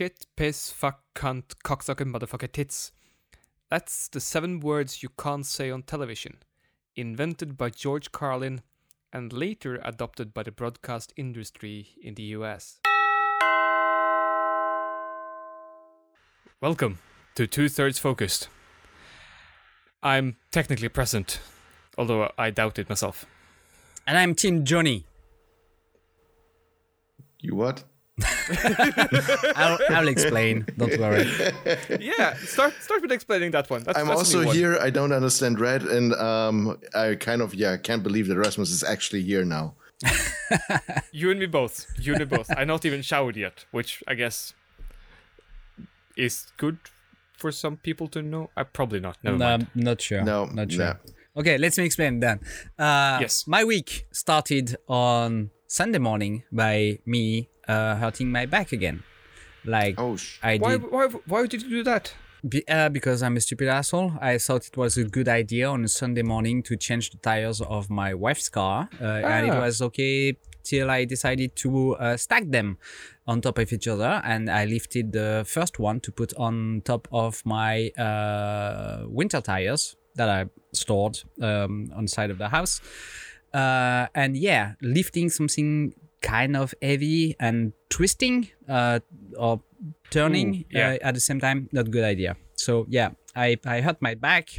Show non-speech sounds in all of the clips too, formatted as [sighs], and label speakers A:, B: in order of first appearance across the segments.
A: shit, piss, fuck, cunt, cocksucker, motherfucker, tits. That's the seven words you can't say on television. Invented by George Carlin and later adopted by the broadcast industry in the US. Welcome to Two Thirds Focused. I'm technically present, although I doubt it myself.
B: And I'm Team Johnny.
C: You what? [laughs]
B: I'll, I'll explain. Don't worry. [laughs]
A: yeah, start start with explaining that one. That's,
C: I'm
A: that's
C: also
A: new one.
C: here. I don't understand red, and um, I kind of yeah I can't believe that Rasmus is actually here now. [laughs]
A: You and me both. You and me both. I'm not even showered yet, which I guess is good for some people to know. I probably not. Never
B: No,
A: mind.
B: I'm not sure.
C: No,
B: not sure.
C: no.
B: Okay, let me explain then. Uh,
A: Yes.
B: My week started on Sunday morning by me uh, hurting my back again. Like
C: Oh, sh-
B: I
A: Why,
B: did
A: why why did you do that?
B: be, uh, because I'm a stupid asshole. I thought it was a good idea on a Sunday morning to change the tires of my wife's car, uh, and it
A: Ah.
B: was okay till I decided to uh, stack them on top of each other, and I lifted the first one to put on top of my uh, winter tires that I stored um, on the side of the house. Uh, and yeah, lifting something kind of heavy and twisting uh, or turning
A: Ooh, yeah.
B: uh, at the same time, not a good idea. So yeah, I, I hurt my back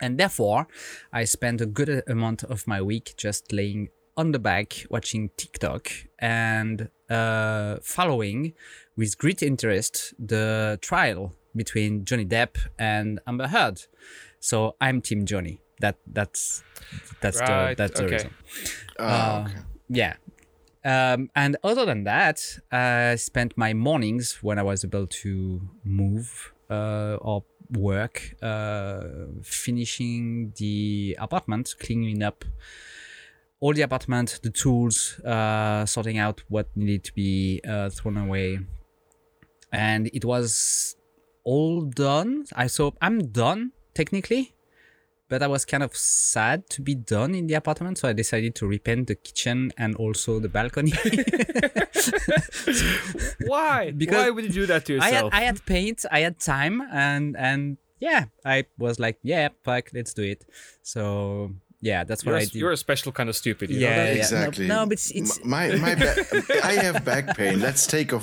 B: and therefore I spent a good amount of my week just laying on the back watching TikTok and uh, following with great interest the trial between Johnny Depp and Amber Heard. So I'm Team Johnny. That that's that's
A: Right,
B: the that's the
A: okay.
B: reason.
C: oh,
B: Uh,
C: okay.
B: Yeah. Um, and other than that, I spent my mornings when I was able to move uh, or work, uh, finishing the apartment, cleaning up all the apartment, the tools, uh, sorting out what needed to be uh, thrown away. And it was all done. I so I'm done technically, but I was kind of sad to be done in the apartment, so I decided to repaint the kitchen and also the balcony. [laughs] [laughs]
A: Why?
B: Because
A: why would you do that to
B: I had
A: yourself?
B: I had paint, I had time, and and yeah, I was like, yeah, fuck, let's do it. So yeah, that's what
A: you're,
B: I
A: a,
B: did.
A: you're a special kind of stupid. You know
B: Yeah,
A: that?
B: yeah. No,
C: exactly.
B: no, but it's- it's-
C: my my ba- I have back pain. Let's take a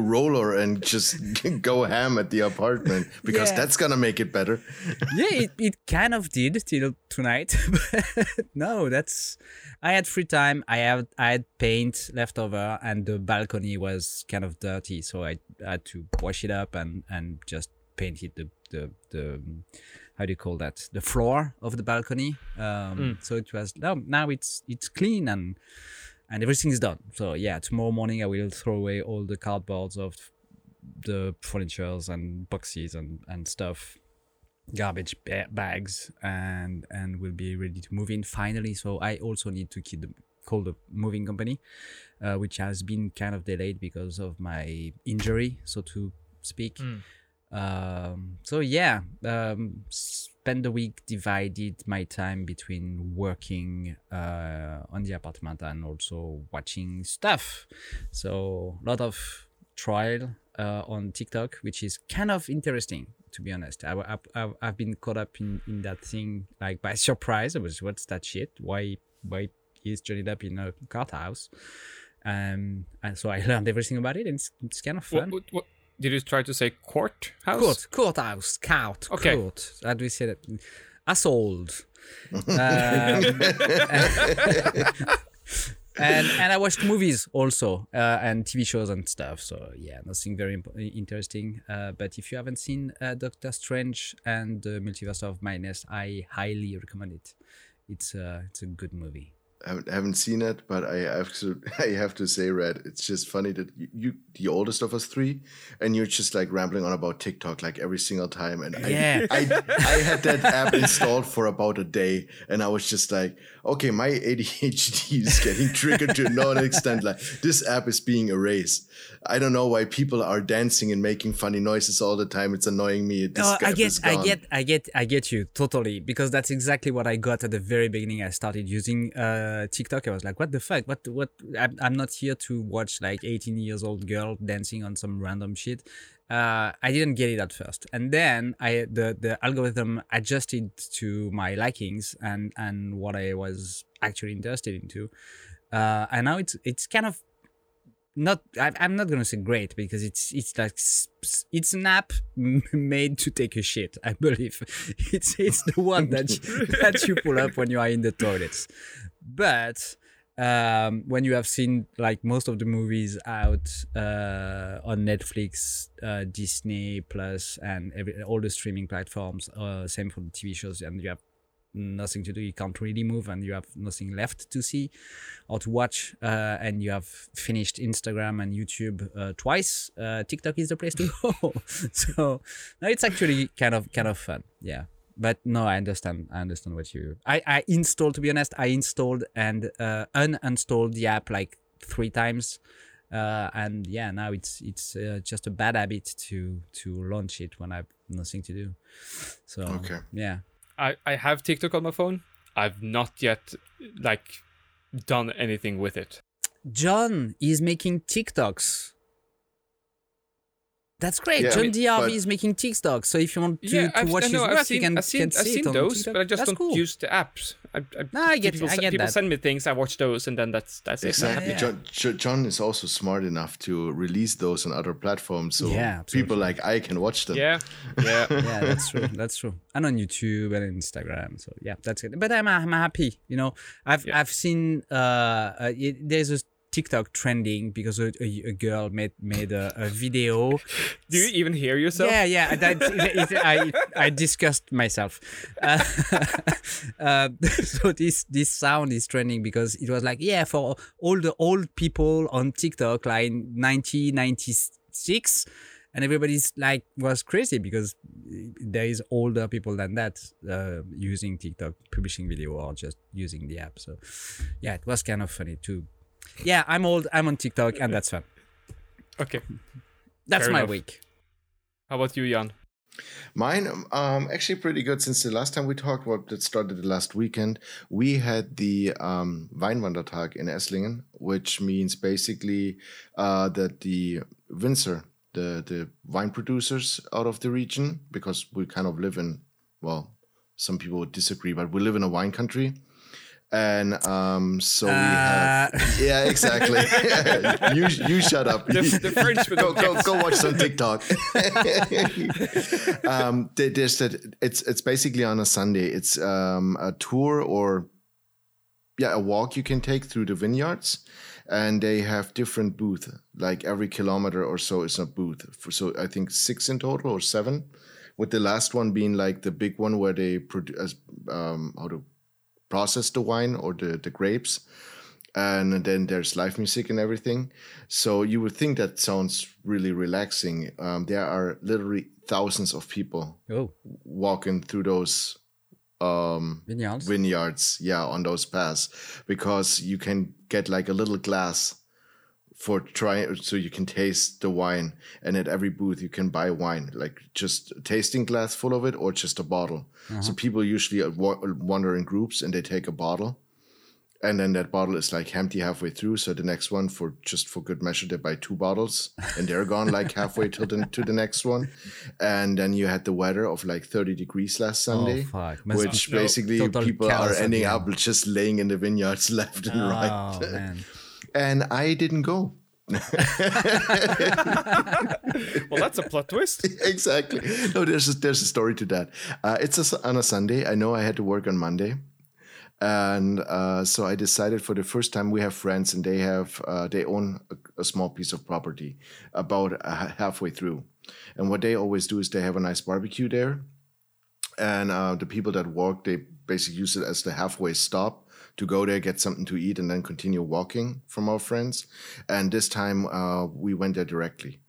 C: roller and just [laughs] go ham at the apartment because
B: Yeah.
C: that's gonna make it better. [laughs]
B: yeah, it, it kind of did till tonight. [laughs] but no, that's I had free time. I had I had paint left over, and the balcony was kind of dirty, so I had to wash it up and and just paint it the the the how do you call that the floor of the balcony. Um, So it was now now it's it's clean and and everything is done. So yeah, tomorrow morning I will throw away all the cardboards of the furnitures and boxes and and stuff garbage ba- bags and and will be ready to move in finally. So i also need to keep the, call the moving company uh, which has been kind of delayed because of my injury so to speak um, so yeah um, spend the week divided my time between working uh, on the apartment and also watching stuff. So a lot of trial uh, on tiktok which is kind of interesting to be honest. I, I, I've, I've been caught up in, in that thing like by [laughs] surprise. I was what's that shit? Why why is johnny depp in a cart house um, and so i [laughs] learned everything about it and it's, it's kind of
A: What,
B: fun.
A: what, what, did you try to say court house?
B: Court, courthouse, court,
A: Okay.
B: court. How do we say that? Assault. um, [laughs] and and I watched movies also uh, and TV shows and stuff. So yeah, nothing very imp- interesting. Uh, but if you haven't seen uh, Doctor Strange and the Multiverse of Madness, I highly recommend it. It's uh, it's a good movie.
C: I haven't- haven't seen it, but I have to. [laughs] I have to say, Red, it's just funny that you, you, the oldest of us three, and you're just like rambling on about TikTok like every single time. And
B: Yeah.
C: I, I, I had that app installed for about a day, and I was just like, okay, my ADHD is getting triggered to no extent. Like this app is being erased. I don't know why people are dancing and making funny noises all the time. It's annoying me. This
B: No, I get, I get, I get, I get you totally because that's exactly what I got at the very beginning. I started using uh, uh, TikTok, I was like, "What the fuck? What? What? I'm, I'm not here to watch like 18 years old girl dancing on some random shit." Uh, I didn't get it at first, and then I the the algorithm adjusted to my likings and and what I was actually interested into, uh, and now it's it's kind of not I, i'm not gonna say great because it's it's like it's an app made to take a shit i believe. [laughs] It's it's the one that you, [laughs] that you pull up when you are in the toilets. But um, when you have seen like most of the movies out uh, on netflix uh, disney plus and every, all the streaming platforms uh, same for the tv shows and you have nothing to do. You can't really move and you have nothing left to see or to watch uh, and you have finished instagram and youtube uh, twice. Uh, tiktok is the place to [laughs] go. So no, it's actually kind of kind of fun. Yeah. But no i understand i understand what you i i installed to be honest i installed and uh, uninstalled the app like three times. Uh, and yeah now it's it's uh, just a bad habit to to launch it when i've nothing to do. So
C: okay.
B: yeah
A: I, I have TikTok on my phone. I've not yet like done anything with it.
B: John is making TikToks. That's great.
C: Yeah, I
B: John
C: mean,
B: DRV is making TikToks. So if you want to,
A: yeah,
B: to
A: I've,
B: watch
A: I
B: his work,
A: I've seen,
B: you can,
A: I've seen,
B: can
A: I've
B: see
A: seen
B: it on
A: those,
B: TikTok.
A: but I just
B: That's
A: don't
B: cool.
A: use the apps. I, I,
B: No, I get-
A: people,
B: I get
A: people
B: that.
A: send me things, I watch those, and then that's that's it.
C: Exactly.
B: yeah.
C: John, John is also smart enough to release those on other platforms, so
B: Yeah, absolutely.
C: people like I can watch them.
A: Yeah, [laughs] yeah.
B: yeah, that's true. That's true. And on YouTube and Instagram. So yeah, that's it. But I'm I'm happy. You know, I've
A: Yeah.
B: I've seen uh, uh it, there's a TikTok trending because a, a, a girl made made a, a video. [laughs]
A: Do you even hear yourself?
B: Yeah, yeah. That, it, it, I I discussed myself. Uh, [laughs] uh, [laughs] so this this sound is trending because it was like yeah for all the old people on TikTok like 1996 and everybody's like was crazy because there is older people than that uh, using TikTok publishing video or just using the app. So yeah, it was kind of funny too. Yeah, I'm old. I'm on TikTok and that's fun.
A: Okay.
B: That's
A: Fair
B: my
A: enough.
B: week.
A: How about you, Jan?
C: Mine, um, actually pretty good since the last time we talked. What that started the last weekend. We had the um, Weinwandertag in Esslingen, which means basically uh, that the Winzer, the the wine producers out of the region, because we kind of live in, well, some people would disagree, but we live in a wine country. And um, so we have, yeah, exactly. [laughs] you you shut up.
A: The, the French
C: go go go watch some TikTok. [laughs] um, there- there's that. It's it's basically on a Sunday. It's um, a tour or yeah, a walk you can take through the vineyards, and they have different booth. Like every kilometer or so is a booth. For, so I think six in total or seven, with the last one being like the big one where they produce um, how to process the wine or the the grapes and then there's live music and everything. So you would think that sounds really relaxing. Um, there are literally thousands of people
B: Oh,
C: walking through those um,
B: vineyards.
C: vineyards, yeah, on those paths, because you can get like a little glass for trying, so you can taste the wine, and at every booth you can buy wine, like just a tasting glass full of it or just a bottle. So people usually wander in groups and they take a bottle and then that bottle is like empty halfway through. So the next one, for just for good measure, they buy two bottles, and they're gone like [laughs] halfway to the to the next one. And then you had the weather of like thirty degrees last Sunday,
B: Oh.
C: Which basically people are ending up just laying in the vineyards [laughs] left and
B: Oh
C: right. And I didn't go. [laughs]
A: Well, that's a plot twist. [laughs]
C: exactly. No, there's a, there's a story to that. Uh, it's a on a Sunday. I know I had to work on Monday, and uh, so I decided for the first time we have friends and they have uh, they own a, a small piece of property about uh, halfway through, and what they always do is they have a nice barbecue there, and uh, the people that walk they basically use it as the halfway stop to go there get something to eat and then continue walking from our friends. And this time uh, we went there directly.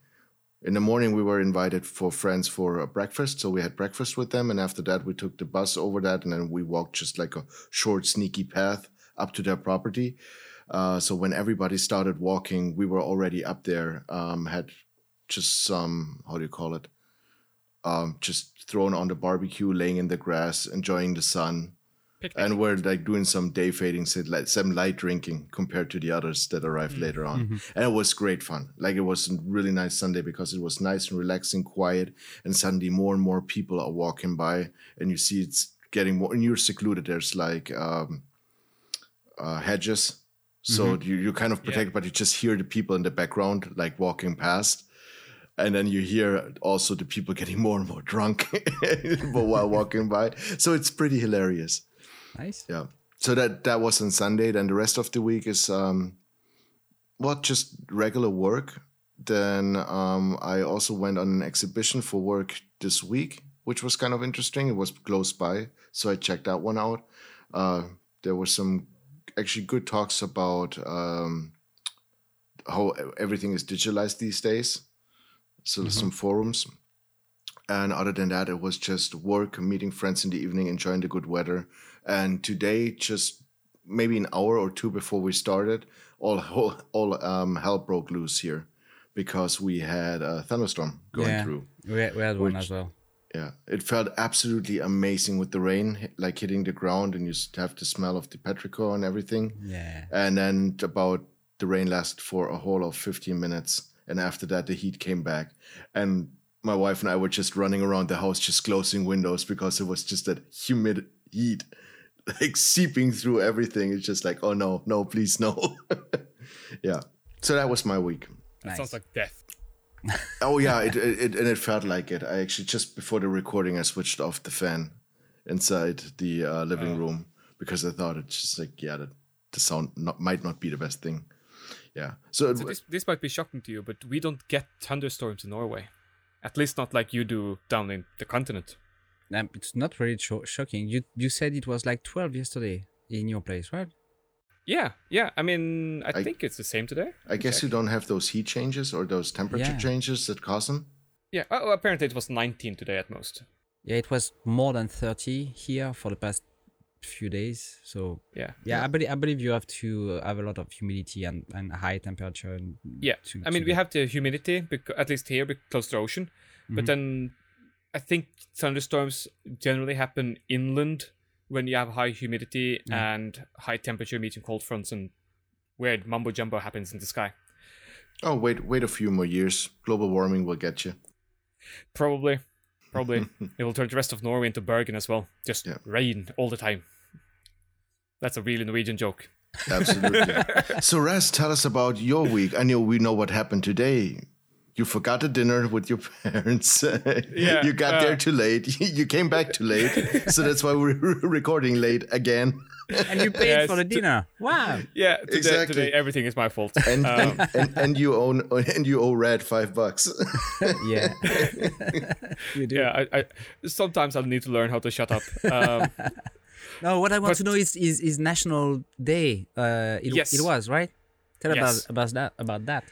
C: In the morning we were invited for friends for a breakfast so we had breakfast with them. And after that we took the bus over that and then we walked just like a short sneaky path up to their property. Uh, so when everybody started walking we were already up there um, had just some how do you call it? Um, just thrown on the barbecue laying in the grass enjoying the sun and we're like doing some day fading, some light drinking compared to the others that arrived later on, and it was great fun. Like it was a really nice Sunday because it was nice and relaxing, quiet, and suddenly more and more people are walking by, and you see it's getting more, and you're secluded. There's like um, uh, hedges, so you you kind of protect, but you just hear the people in the background like walking past. And then you hear also the people [laughs] getting more and more drunk [laughs] while walking by. So it's pretty hilarious.
B: Nice.
C: Yeah. So that that was on Sunday. Then the rest of the week is um, well, just regular work. Then um, I also went on an exhibition for work this week, which was kind of interesting. It was close by, so I checked that one out. Uh, there were some actually good talks about um, how everything is digitalized these days. So some forums. And other than that, it was just work, meeting friends in the evening, enjoying the good weather. And today, just maybe an hour or two before we started, all all, all um, hell broke loose here because we had a thunderstorm going
B: yeah.
C: through.
B: We had, we had one as well.
C: Yeah, it felt absolutely amazing with the rain, like hitting the ground, and you have the smell of the petrichor and everything.
B: Yeah.
C: And then about the rain lasted for a whole of 15 minutes. And after that, the heat came back. And my wife and I were just running around the house, just closing windows because it was just that humid heat, [laughs] like seeping through everything. It's just like, oh no, no, please, no. [laughs] yeah. So that was my week.
A: That
B: Nice.
A: sounds like death. [laughs]
C: Oh yeah, it, it, it and it felt like it. I actually just before the recording, I switched off the fan inside the uh, living room because I thought it's just like yeah, that the sound not, might not be the best thing. Yeah, so, it,
A: So this this might be shocking to you, but we don't get thunderstorms in Norway. At least not like you do down in the continent.
B: Um, it's not really sho- shocking. You you said it was like 12 yesterday in your place, right?
A: Yeah, yeah. I mean, I,
C: I-
A: think it's the same today.
C: I guess you don't have those heat changes or those temperature
B: Yeah.
C: changes that cause them.
A: Yeah. Oh, apparently it was 19 today at most.
B: Yeah, it was more than 30 here for the past few days. So
A: Yeah.
B: yeah, I believe I believe you have to have a lot of humidity and, and high temperature. And
A: Yeah.
B: to-
A: I mean,
B: to
A: we
B: get-
A: have the humidity, bec- at least here, bec- close to the ocean.
B: Mm-hmm.
A: But then I think thunderstorms generally happen inland when you have high humidity and high temperature meeting cold fronts and weird mumbo jumbo happens in the sky.
C: Oh wait, wait a few more years. Global warming will get you.
A: Probably. Probably. [laughs] it will turn the rest of Norway into Bergen as well. Just
C: Yeah.
A: rain all the time. That's a really Norwegian joke.
C: Absolutely. [laughs] so Raz, tell us about your week. I know we know what happened today. You forgot a dinner with your [laughs] parents.
A: Yeah,
C: you got
A: uh,
C: there too late. [laughs] You came back too late. [laughs] so that's why we're recording late again.
B: and you paid
A: Yes,
B: for the
A: to-
B: dinner. Wow.
A: Yeah, today,
C: Exactly.
A: today everything is my fault.
C: And,
A: Um,
C: and, and and you own and you owe Red five bucks.
B: Yeah. you do.
A: yeah, I, I sometimes I'll need to learn how to shut up. Um,
B: No, what I want
A: But-
B: to know is is, is National Day. Uh, it,
A: Yes.
B: it was right. Tell
A: Yes.
B: about about that about that.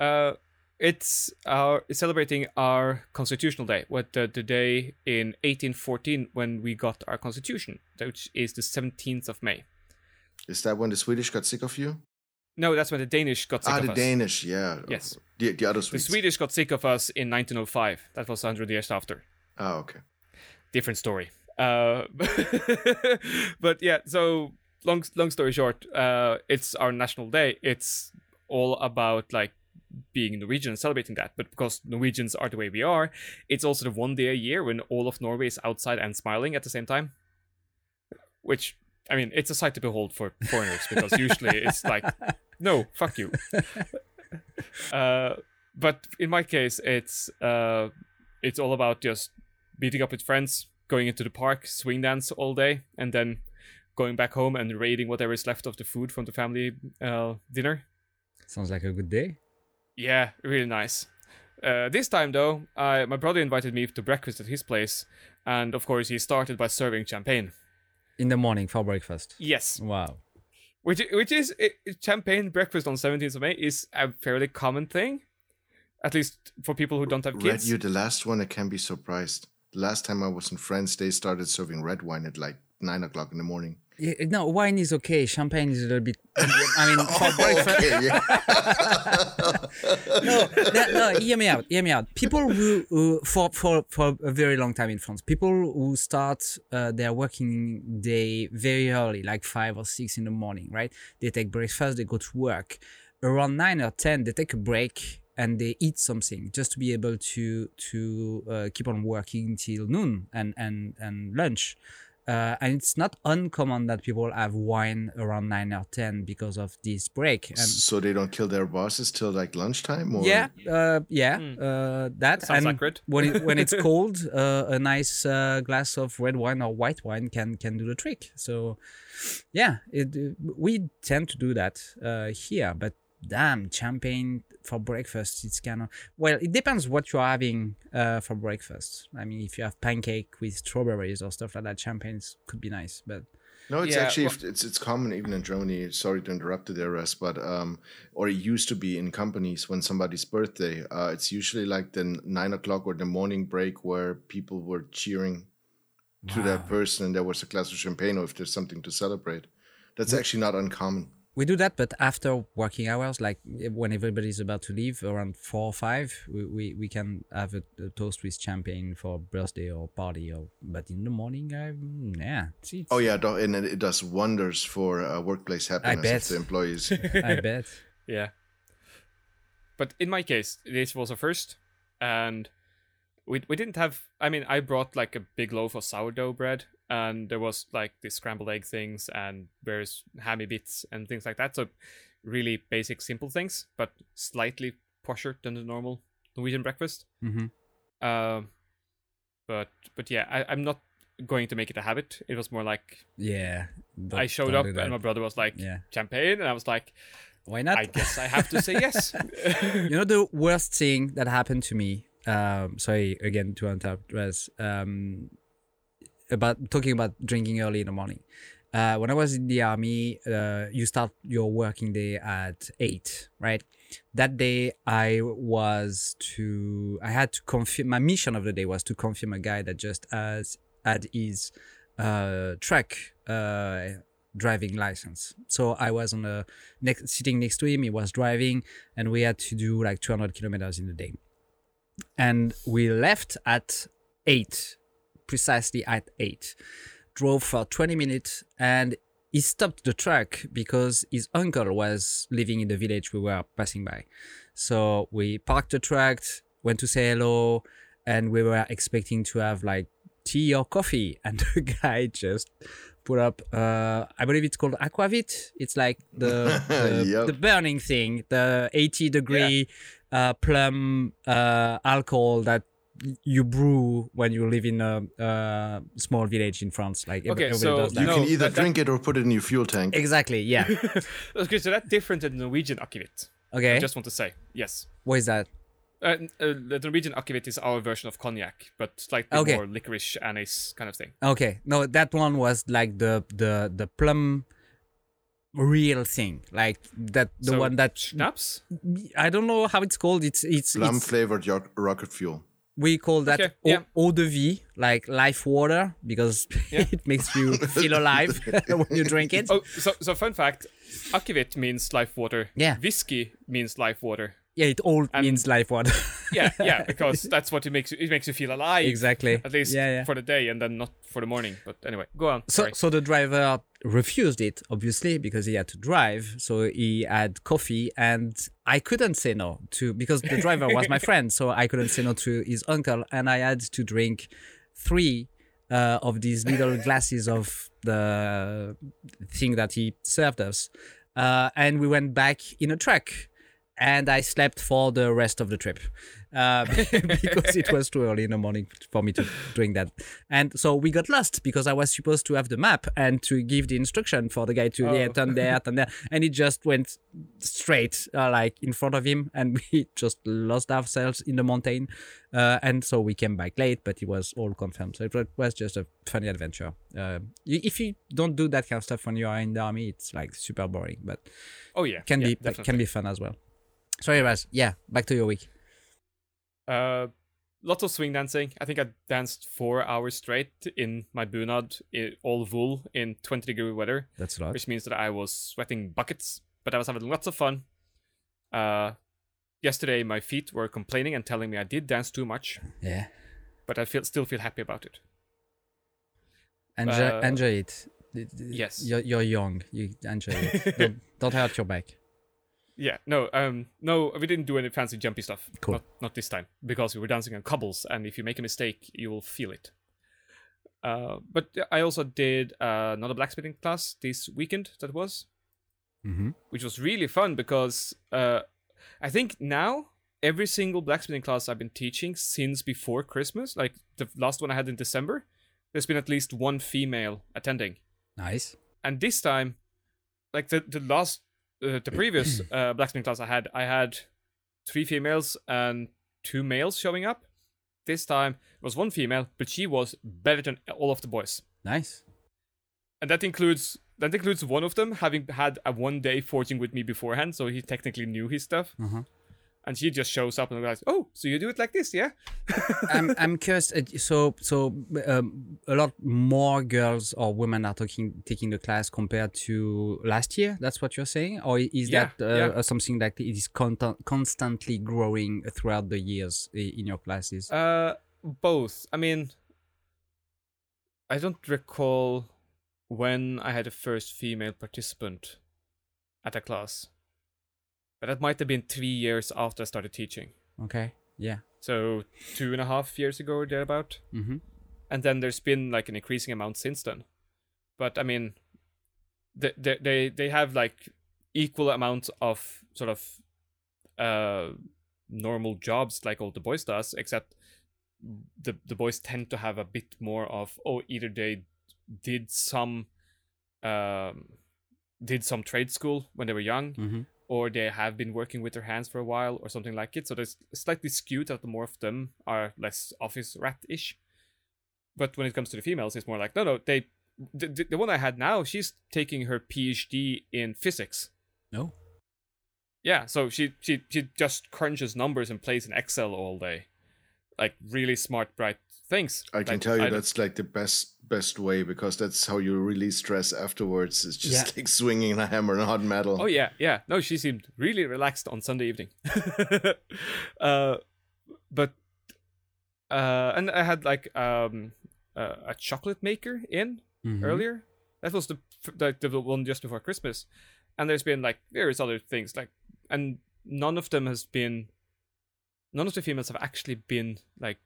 A: uh, it's our it's celebrating our constitutional day, what the, the day in 1814 when we got our constitution, which is the 17th of May.
C: Is that when the Swedish got sick of you?
A: No, that's when the Danish got sick
C: ah,
A: of us. Ah, the.
C: Danish, yeah.
A: Yes.
C: The, the other
A: The Swedish got sick of us in 1905. That was 100 years after.
C: Ah, okay.
A: different story. Uh, [laughs] but yeah, so long long story short, uh, it's our national day. It's all about like being Norwegian and celebrating that. But because Norwegians are the way we are, it's also the one day a year when all of Norway is outside and smiling at the same time. Which I mean, it's a sight to behold for foreigners because usually it's [laughs] like, no, fuck you. [laughs] Uh, but in my case, it's uh, it's all about just meeting up with friends, going into the park, swing dance all day, and then going back home and raiding whatever is left of the food from the family uh, dinner.
B: Sounds like a good day.
A: Yeah, really nice. Uh, this time, though, I, my brother invited me to breakfast at his place, and of course, he started by serving champagne.
B: In the morning for breakfast.
A: Yes,
B: Wow.
A: which which is it, champagne breakfast on 17th of May is a fairly common thing, at least for people who don't have
C: Red,
A: kids.
C: you're the last one that can be surprised. The last time I was in France, they started serving red wine at like nine o'clock in the morning.
B: Yeah, no, wine is okay. Champagne is a little bit. I mean, [laughs] for breakfast. [laughs] No, that, no, hear me out. Hear me out. People who, who for for for a very long time in France, people who start uh, their working day very early, like five or six in the morning, right? They take breakfast, they go to work. Around nine or ten, they take a break and they eat something just to be able to to uh, keep on working till noon and and and lunch. Uh, and it's not uncommon that people have wine around nine or ten because of this break. And
C: so they don't kill their bosses till like lunchtime, or
B: yeah, uh, yeah, uh, that
A: Sounds
B: and
A: like good. [laughs]
B: when it, when it's cold, uh, a nice uh, glass of red wine or white wine can can do the trick. So, yeah, it, we tend to do that uh, here. But damn, champagne for breakfast, it's kind of well. It depends what you're having uh, for breakfast. I mean, if you have pancake with strawberries or stuff like that, champagne could be nice. But
C: No, it's
A: Yeah,
C: actually
A: well-
C: it's it's common even in Germany. Sorry to interrupt you there, Russ, but um, or it used to be in companies when somebody's birthday. Uh, it's usually like the nine o'clock or the morning break where people were cheering to that person, and there was a glass of champagne, or if there's something to celebrate. That's actually not uncommon.
B: We do that, but after working hours, like when everybody's about to leave, around four or five, we, we, we can have a, a toast with champagne for birthday or party. Or but in the morning, I yeah, see,
C: Oh yeah, and it it does wonders for uh, workplace happiness
B: bet.
C: of the employees. [laughs] [laughs]
B: I bet.
A: Yeah. But in my case, this was a first, and we we didn't have. I mean, I brought like a big loaf of sourdough bread, and there was like the scrambled egg things and various hammy bits and things like that. So really basic, simple things, but slightly posher than the normal Norwegian breakfast.
B: hmm
A: Um, but but yeah, I, I'm not going to make it a habit. It was more like
B: Yeah.
A: I showed up and my brother was like
B: Yeah.
A: champagne, and I was like,
B: Why not?
A: I guess I have to say yes. [laughs] [laughs]
B: you know the worst thing that happened to me um sorry again to interrupt was um about talking about drinking early in the morning uh when i was in the army uh you start your working day at eight right that day i was to i had to confirm my mission of the day was to confirm a guy that just has had his uh truck uh driving license. So I was on a next sitting next to him. He was driving, and we had to do like 200 kilometers in a day. And we left at eight, precisely at eight. Drove for 20 minutes, and he stopped the truck because his uncle was living in the village we were passing by. So we parked the truck, went to say hello, and we were expecting to have like tea or coffee, [laughs] and the guy just put up uh i believe it's called aquavit it's like the [laughs] the,
C: Yep.
B: the burning thing the 80 degree uh plum uh alcohol that you brew when you live in a uh, small village in france like
A: Okay,
B: everybody
A: so
B: does that.
C: You
A: No,
C: can either
A: that- that-
C: drink it or put it in your fuel tank.
B: exactly yeah [laughs]
A: okay, so that's different than the Norwegian akevitt.
B: okay
A: I just want to say yes.
B: what is that
A: Uh, uh, the Norwegian akevitt is our version of cognac, but slightly
B: Okay.
A: more licorice anise kind of thing.
B: okay no that one was like the the the plum real thing like that the
A: So,
B: one that
A: Schnapps?
B: i don't know how it's called it's it's,
C: Plum
B: it's
C: flavored rocket fuel.
B: We call that
A: Okay,
B: eau,
A: yeah.
B: eau de vie, like life water, because [laughs]
A: Yeah.
B: it makes you feel alive [laughs] when you drink it.
A: Oh, so so fun fact: akevitt means life water.
B: Yeah.
A: Whiskey means life water.
B: Yeah, it all
A: And-
B: means life water. [laughs]
A: Yeah, yeah, [laughs] because that's what it makes you. It makes you feel alive.
B: exactly.
A: At least
B: yeah, yeah.
A: for the day, and then not for the morning. But anyway, go on.
B: So,
A: Sorry.
B: so the driver refused it, obviously, because he had to drive. So he had coffee, and I couldn't say no to because the driver was my [laughs] friend. So I couldn't say no to his uncle, and I had to drink three uh, of these little glasses of the thing that he served us, uh, and we went back in a truck. And I slept for the rest of the trip uh, [laughs] because it was too early in the morning for me to drink that. And so we got lost because I was supposed to have the map and to give the instruction for the guy to yeah,
A: Oh.
B: turn [laughs] there, turn there, and it just went straight uh, like in front of him, and [laughs] we just lost ourselves in the mountain. Uh, and so we came back late, but it was all confirmed. So it was just a funny adventure. Uh, if you don't do that kind of stuff when you are in the army, it's like super boring, but
A: oh yeah,
B: can
A: yeah,
B: be
A: definitely.
B: can be fun as well. Sorry, Raz. Yeah, back to your week.
A: Uh, lots of swing dancing. I think I danced four hours straight in my bunad, all wool, in 20 degree weather,
B: That's lot.
A: which means that I was sweating buckets. But I was having lots of fun. Uh, yesterday my feet were complaining and telling me I did dance too much,
B: Yeah.
A: but I feel still feel happy about it.
B: Enjoy,
A: Uh,
B: enjoy it.
A: Yes.
B: You're, you're young. You enjoy it. [laughs] don't, don't hurt your back.
A: Yeah, no, um, no, we didn't do any fancy jumpy stuff.
B: Cool.
A: Not, not this time because we were dancing on cobbles, and if you make a mistake, you will feel it. Uh, but I also did uh, another blacksmithing class this weekend. That was,
B: Mm-hmm.
A: which was really fun because uh, I think now every single blacksmithing class I've been teaching since before Christmas, like the last one I had in December, there's been at least one female attending.
B: Nice.
A: and this time like the the last uh, the previous [clears throat] uh, blacksmithing class i had i had three females and two males showing up this time it was one female but she was better than all of the boys
B: Nice.
A: and that includes that includes one of them having had a one day forging with me beforehand so he technically knew his stuff
B: Uh-huh.
A: And she just shows up and goes oh so you do it like this yeah [laughs]
B: I'm I'm curious. uh, So so um, a lot more girls or women are taking taking the class compared to last year. That's what you're saying, or is
A: Yeah,
B: that uh,
A: yeah.
B: uh, something that it is conta- constantly growing throughout the years in your classes?
A: Uh, both. I mean, I don't recall when I had the first female participant at a class, but that might have been three years after I started teaching.
B: okay. Yeah.
A: So two and a half years ago or thereabout,
B: Mm-hmm.
A: and then there's been like an increasing amount since then. But I mean, they they they, they have like equal amounts of sort of uh normal jobs like all the boys does, except the the boys tend to have a bit more of oh either they did some um did some trade school when they were young
B: Mm-hmm.
A: Or they have been working with their hands for a while or something like it. So there's slightly skewed that the more of them are less office rat-ish. But when it comes to the females, it's more like no, no. They the, the, the one I had now, she's taking her PhD in physics.
B: No.
A: Yeah, so she she she just crunches numbers and plays in Excel all day, like really smart, bright things.
C: I can
A: Like,
C: tell you
A: don't-
C: that's like the best best way because that's how you release stress afterwards. It's just
B: Yeah.
C: like swinging a hammer on hot metal.
A: Oh yeah, yeah. No, she seemed really relaxed on Sunday evening. [laughs] uh, but uh, and I had like um uh, a chocolate maker in
B: Mhm.
A: earlier. That was the f- like the one just before Christmas, and there's been like various other things like, and none of them has been, none of the females have actually been like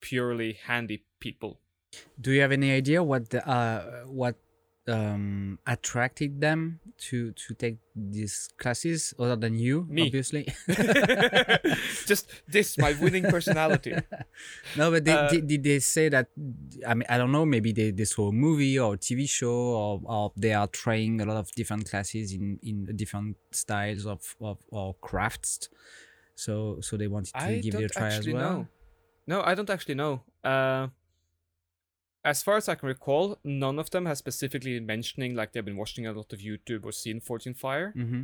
A: purely handy people.
B: Do you have any idea what the, uh what um attracted them to to take these classes other than you
A: Me.
B: obviously [laughs] [laughs]
A: just this, my winning personality. [laughs]
B: no but they,
A: Uh,
B: did, did they say that i mean i don't know maybe they, they saw a movie or tv show or, or they are trying a lot of different classes in in different styles of, of or crafts so so they wanted to
A: I
B: give it a try as well
A: know. No, I don't actually know. Uh, as far as I can recall, none of them has specifically mentioning like they've been watching a lot of YouTube or seen Forged in Fire,
B: mm-hmm.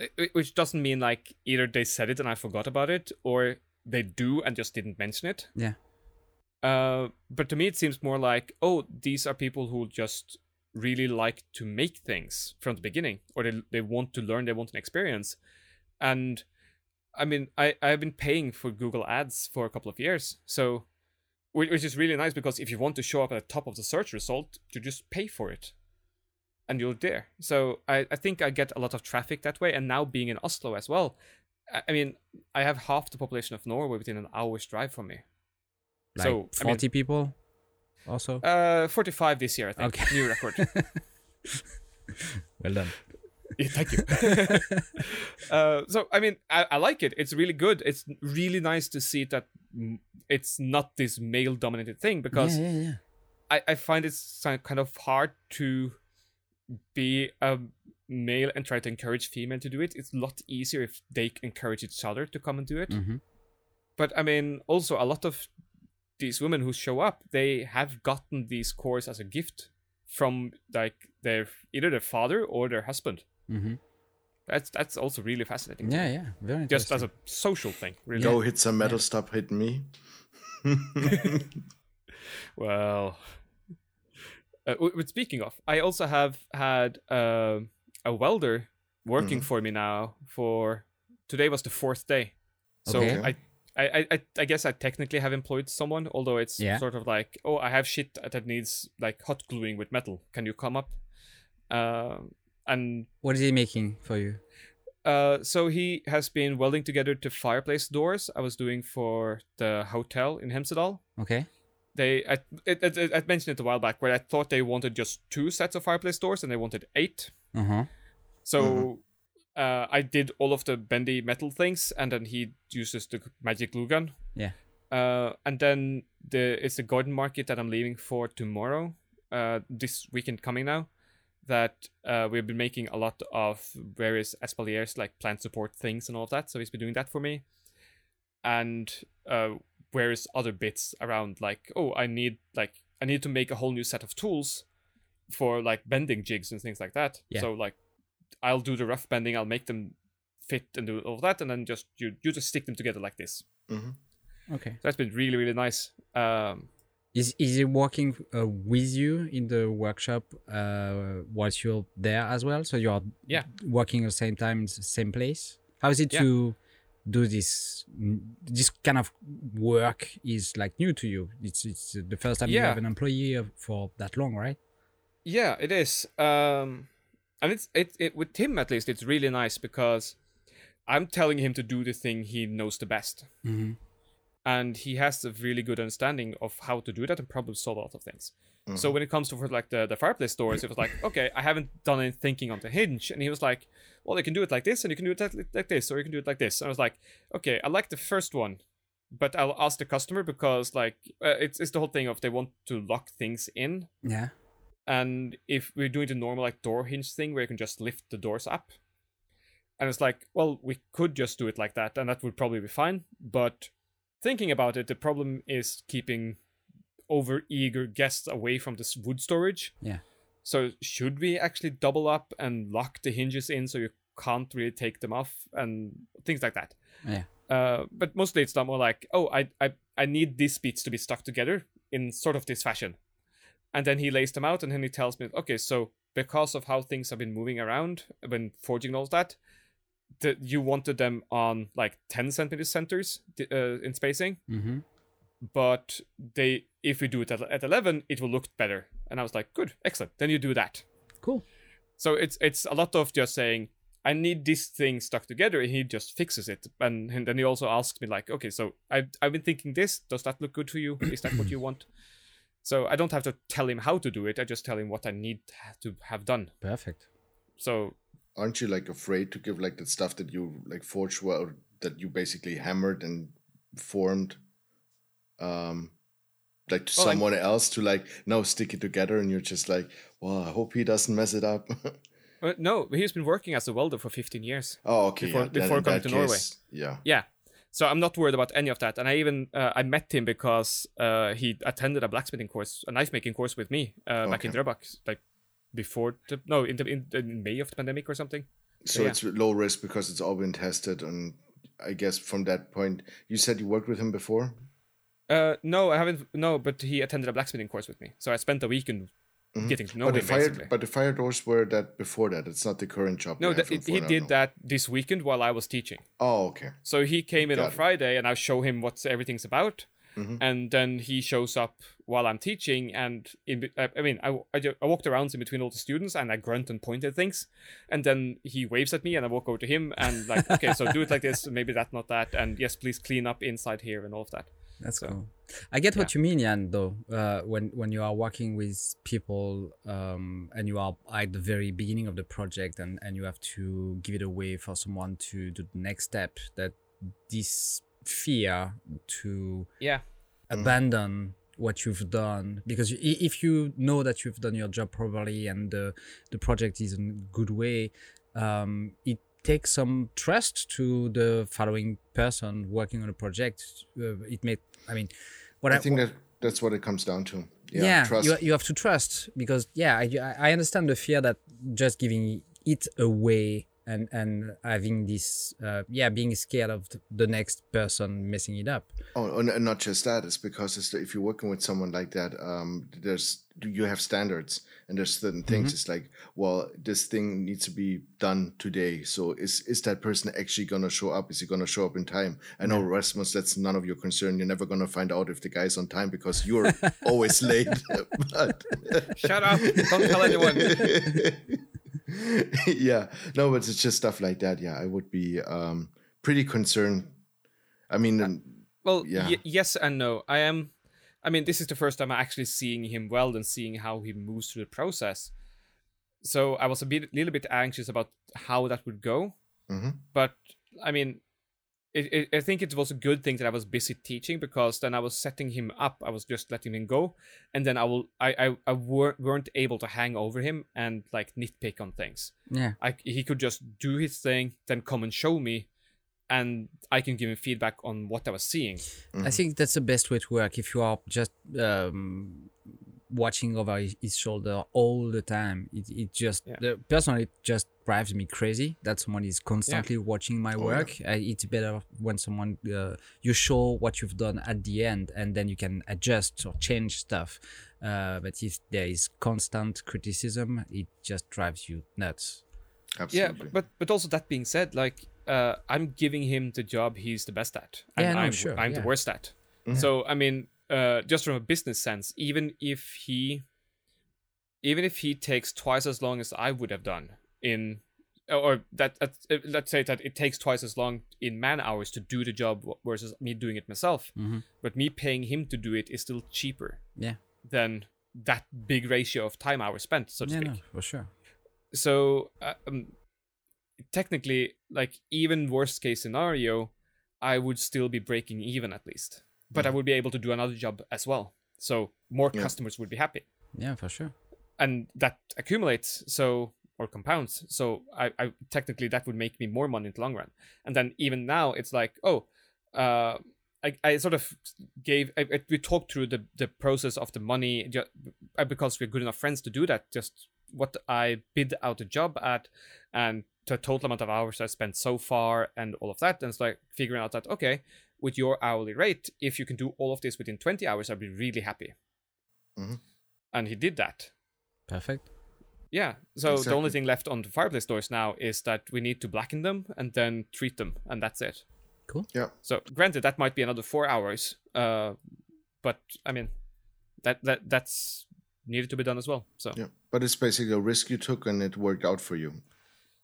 A: I- I- which doesn't mean like either they said it and I forgot about it, or they do and just didn't mention it.
B: yeah
A: Uh, but to me, it seems more like, oh, these are people who just really like to make things from the beginning, or they they want to learn, they want an experience, and I mean, I I've been paying for Google Ads for a couple of years, so which, is really nice because if you want to show up at the top of the search result, you just pay for it, and you're there. So I I think I get a lot of traffic that way, and now being in Oslo as well. I I mean, I have half the population of Norway within an hour's drive from me.
B: like
A: So, I
B: 40
A: mean-
B: people also
A: Uh, 45 this year, I think.
B: Okay.
A: New record. [laughs]
B: well done
A: Yeah, Thank you. [laughs] uh, so, I mean, I, I like it. It's really good. It's really nice to see that it's not this male dominated thing because
B: yeah, yeah, yeah.
A: I, I find it's kind of hard to be a male and try to encourage female to do it. It's a lot easier if they encourage each other to come and do it.
B: Mm-hmm.
A: But I mean, also a lot of these women who show up, they have gotten these cores as a gift from like their either their father or their husband.
B: Mm-hmm.
A: That's that's also really fascinating.
B: Yeah, yeah, very
A: Just as a social thing, really.
C: Go hit some metal, stop hitting me. [laughs] [laughs]
A: Well, uh, but speaking of, I also have had uh, a welder working
C: Mhm.
A: for me now for today was the fourth day. So
B: Okay.
A: I, I, I, I, I guess I technically have employed someone, although it's
B: Yeah.
A: sort of like, oh, I have shit that needs like hot gluing with metal. Can you come up? Um, and
B: What is he making for you?
A: uh, so he has been welding together the fireplace doors I was doing for the hotel in Hemsedal.
B: Okay.
A: They, I, it, it, I mentioned it a while back, where I thought they wanted just two sets of fireplace doors, and they wanted eight.
B: Uh huh.
A: So uh, I did all of the bendy metal things, and then he uses the magic glue gun.
B: Yeah.
A: Uh, and then the it's a garden market that I'm leaving for tomorrow. Uh, this weekend coming now, that uh, we've been making a lot of various espaliers like plant support things and all of that. So he's been doing that for me, and uh, various other bits around like oh I need like I need to make a whole new set of tools for like bending jigs and things like that.
B: Yeah.
A: So like I'll do the rough bending, I'll make them fit and do all of that, and then just you you just stick them together like this.
C: hmm
B: Okay.
A: So that's been really really nice. Um,
B: Is is he working uh, with you in the workshop uh, whilst you're there as well? So you're
A: Yeah.
B: working at the same time, the same place. How is it
A: Yeah.
B: to do this? mm, This kind of work is like new to you. It's it's the first time you have an employee for that long, right?
A: Yeah, it is. Um, and it's it, it with him at least. It's really nice because I'm telling him to do the thing he knows the best,
B: Mm-hmm.
A: And he has a really good understanding of how to do that and problem solve a lot of things. So when it comes to like the, the fireplace doors, it was like, okay, I haven't done any thinking on the hinge, and he was like, well, you can do it like this, and you can do it like, like this, or you can do it like this. And I was like, okay, I like the first one, but I'll ask the customer because like uh, it's it's the whole thing of they want to lock things in,
B: Yeah.
A: and if we're doing the normal like door hinge thing where you can just lift the doors up and it's like well we could just do it like that and that would probably be fine but thinking about it the problem is keeping over eager guests away from this wood storage
B: Yeah.
A: so should we actually double up and lock the hinges in so you can't really take them off and things like that
B: Yeah.
A: uh, but mostly it's done more like, oh, I, I, I need these beats to be stuck together in sort of this fashion. And then he lays them out and then he tells me, okay, so because of how things have been moving around when forging all that, that you wanted them on like 10 centimeter centers uh, in spacing,
B: Mm-hmm.
A: but they if we do it at, at 11, it will look better. And I was like, good, excellent. Then you do that.
B: Cool.
A: So it's it's a lot of just saying, I need this thing stuck together, and he just fixes it. And, and then he also asks me like, okay, so I I've been thinking this. Does that look good to you? Is that what you want? [clears throat] So I don't have to tell him how to do it. I just tell him what I need to have done.
B: Perfect.
A: So
C: Aren't you like afraid to give like the stuff that you like forged well, that you basically hammered and formed, um, like to
A: I'm-
C: someone else to like no stick it together, and you're just like, well, I hope he doesn't mess it up. [laughs]
A: uh, no, he's been working as a welder for 15 years.
C: oh, okay.
A: Before-
C: yeah,
A: before coming to Norway.
C: Yeah.
A: Yeah. So I'm not worried about any of that. And I even uh, I met him because uh, he attended a blacksmithing course, a knife making course with me uh, back in
C: Okay.
A: Drøbak, like before the no in, the, in, in May of the pandemic or something.
C: So
A: yeah.
C: it's low risk because it's all been tested, and I guess from that point, you said you worked with him before.
A: Uh, no, I haven't. No, but he attended a blacksmithing course with me, so I spent a weekend getting to know
C: but
A: him
C: the fire,
A: basically.
C: but the fire doors were that before that. It's not the current job.
A: no, that,
C: for
A: he did that this weekend while I was teaching.
C: Oh, okay.
A: So he came in
C: Got
A: on
C: it.
A: Friday, and I show him what everything's about,
C: Mhm.
A: and then he shows up while I'm teaching. And in, I mean, I, I, I walked around in between all the students, and I grunt and point at things, and then he waves at me, and I walk over to him, and like, [laughs] okay, so do it like this, maybe that, not that, and yes, please clean up inside here and all of that.
B: That's
A: So,
B: cool. I get what you mean, Jan. Though, uh, when when you are working with people um, and you are at the very beginning of the project, and and you have to give it away for someone to do the next step, that this fear to
A: Yeah,
B: abandon what you've done because if you know that you've done your job properly and the the project is in a good way um, it takes some trust to the following person working on a project uh, it may i mean what
C: I think that that's what it comes down to. Yeah,
B: yeah,
C: trust.
B: You, you have to trust because yeah I, I- I understand the fear that just giving it away and and having this uh, yeah being scared of the next person messing it up
C: Oh, and and not just that. It's because it's, if you're working with someone like that, um, there's you have standards and there's certain things. It's like, well, this thing needs to be done today. So is is that person actually gonna show up? Is he gonna show up in time? I know Rasmus, that's none of your concern. You're never gonna find out if the guy's on time because you're always late. [laughs] but
A: Shut up! Don't tell anyone. [laughs] [laughs]
C: yeah, no, but it's just stuff like that. Yeah, I would be um, pretty concerned. I mean,
A: Well,
C: Yeah.
A: y- yes and no. I am. I mean, this is the first time I'm actually seeing him well and seeing how he moves through the process. So I was a bit, little bit anxious about how that would go.
C: Mhm.
A: But I mean, it, it, I think it was a good thing that I was busy teaching because then I was setting him up. I was just letting him go, and then I will. I I, I wer- weren't able to hang over him and like nitpick on things.
B: yeah
A: I, he could just do his thing, then come and show me, and I can give him feedback on what I was seeing.
B: I think that's the best way to work. If you are just um, watching over his- his shoulder all the time, it, it just
A: Yeah.
B: uh, personally it just drives me crazy. That someone is constantly watching my
C: yeah.
B: work. Uh, it's better when someone uh, you show what you've done at the end, and then you can adjust or change stuff. Uh, but if there is constant criticism, it just drives you nuts.
C: absolutely.
A: Yeah, but, but but also that being said, like uh, I'm giving him the job he's the best at, and
B: Yeah, no,
A: I'm
B: sure,
A: I'm
B: yeah.
A: the worst at. So I mean, uh, just from a business sense, even if he, even if he takes twice as long as I would have done in, or that, uh, let's say that it takes twice as long in man hours to do the job versus me doing it myself,
B: Mhm.
A: but me paying him to do it is still cheaper
B: Yeah,
A: than that big ratio of time hours spent, so to
B: yeah,
A: speak
B: no, for sure.
A: so uh, um, technically like even worst case scenario i would still be breaking even at least but i would be able to do another job as well. So more
C: Yeah.
A: customers would be happy.
B: Yeah, for sure.
A: and that accumulates so or compounds. So I, I technically that would make me more money in the long run. And then even now it's like oh uh I, I sort of gave I, I- we talked through the the process of the money ju- uh, because we're good enough friends to do that just what i bid out a job at and the total amount of hours i spent so far and all of that. And it's like figuring out that okay with your hourly rate if you can do all of this within 20 hours i'd be really happy
C: Mhm.
A: and he did that
B: Perfect.
A: yeah. So the only thing left on the fireplace doors now is that we need to blacken them and then treat them, and that's it.
B: Cool.
C: Yeah.
A: So granted, that might be another four hours, uh, but I mean, that that that's needed to be done as well. So
C: Yeah, but it's basically a risk you took and it worked out for you.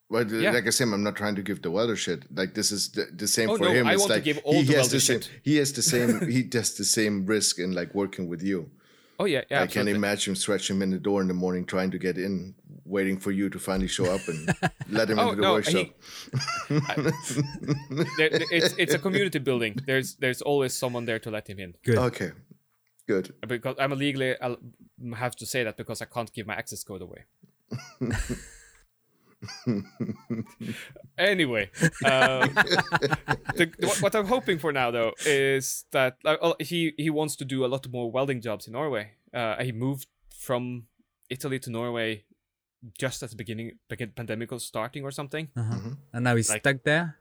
C: But uh,
A: Yeah.
C: like I said, I'm not trying to give the welder shit. Like this is the, the same
A: Oh,
C: for
A: no,
C: him.
A: I
C: it's
A: want to give all
C: he
A: the
C: has
A: welder
C: the same.
A: shit.
C: He has the same. [laughs] he does the same risk in like working with you.
A: oh yeah, yeah,
C: I can
A: absolutely.
C: imagine stretching him in the door in the morning, trying to get in, waiting for you to finally show up and [laughs] let him
A: Oh,
C: into the
A: no,
C: workshop. [laughs]
A: There- there- it's it's a community building. There's there's always someone there to let him in.
B: Good.
C: Okay, good.
A: Because I'm legally I'll have to say that because I can't give my access code away. Anyway, um, the, what, what I'm hoping for now though is that like, oh, he he wants to do a lot more welding jobs in Norway. Uh, he moved from Italy to Norway just at the beginning, the pandemic was starting or something.
B: Uh-huh.
C: Mhm.
B: And now he's
A: Like-
B: stuck there.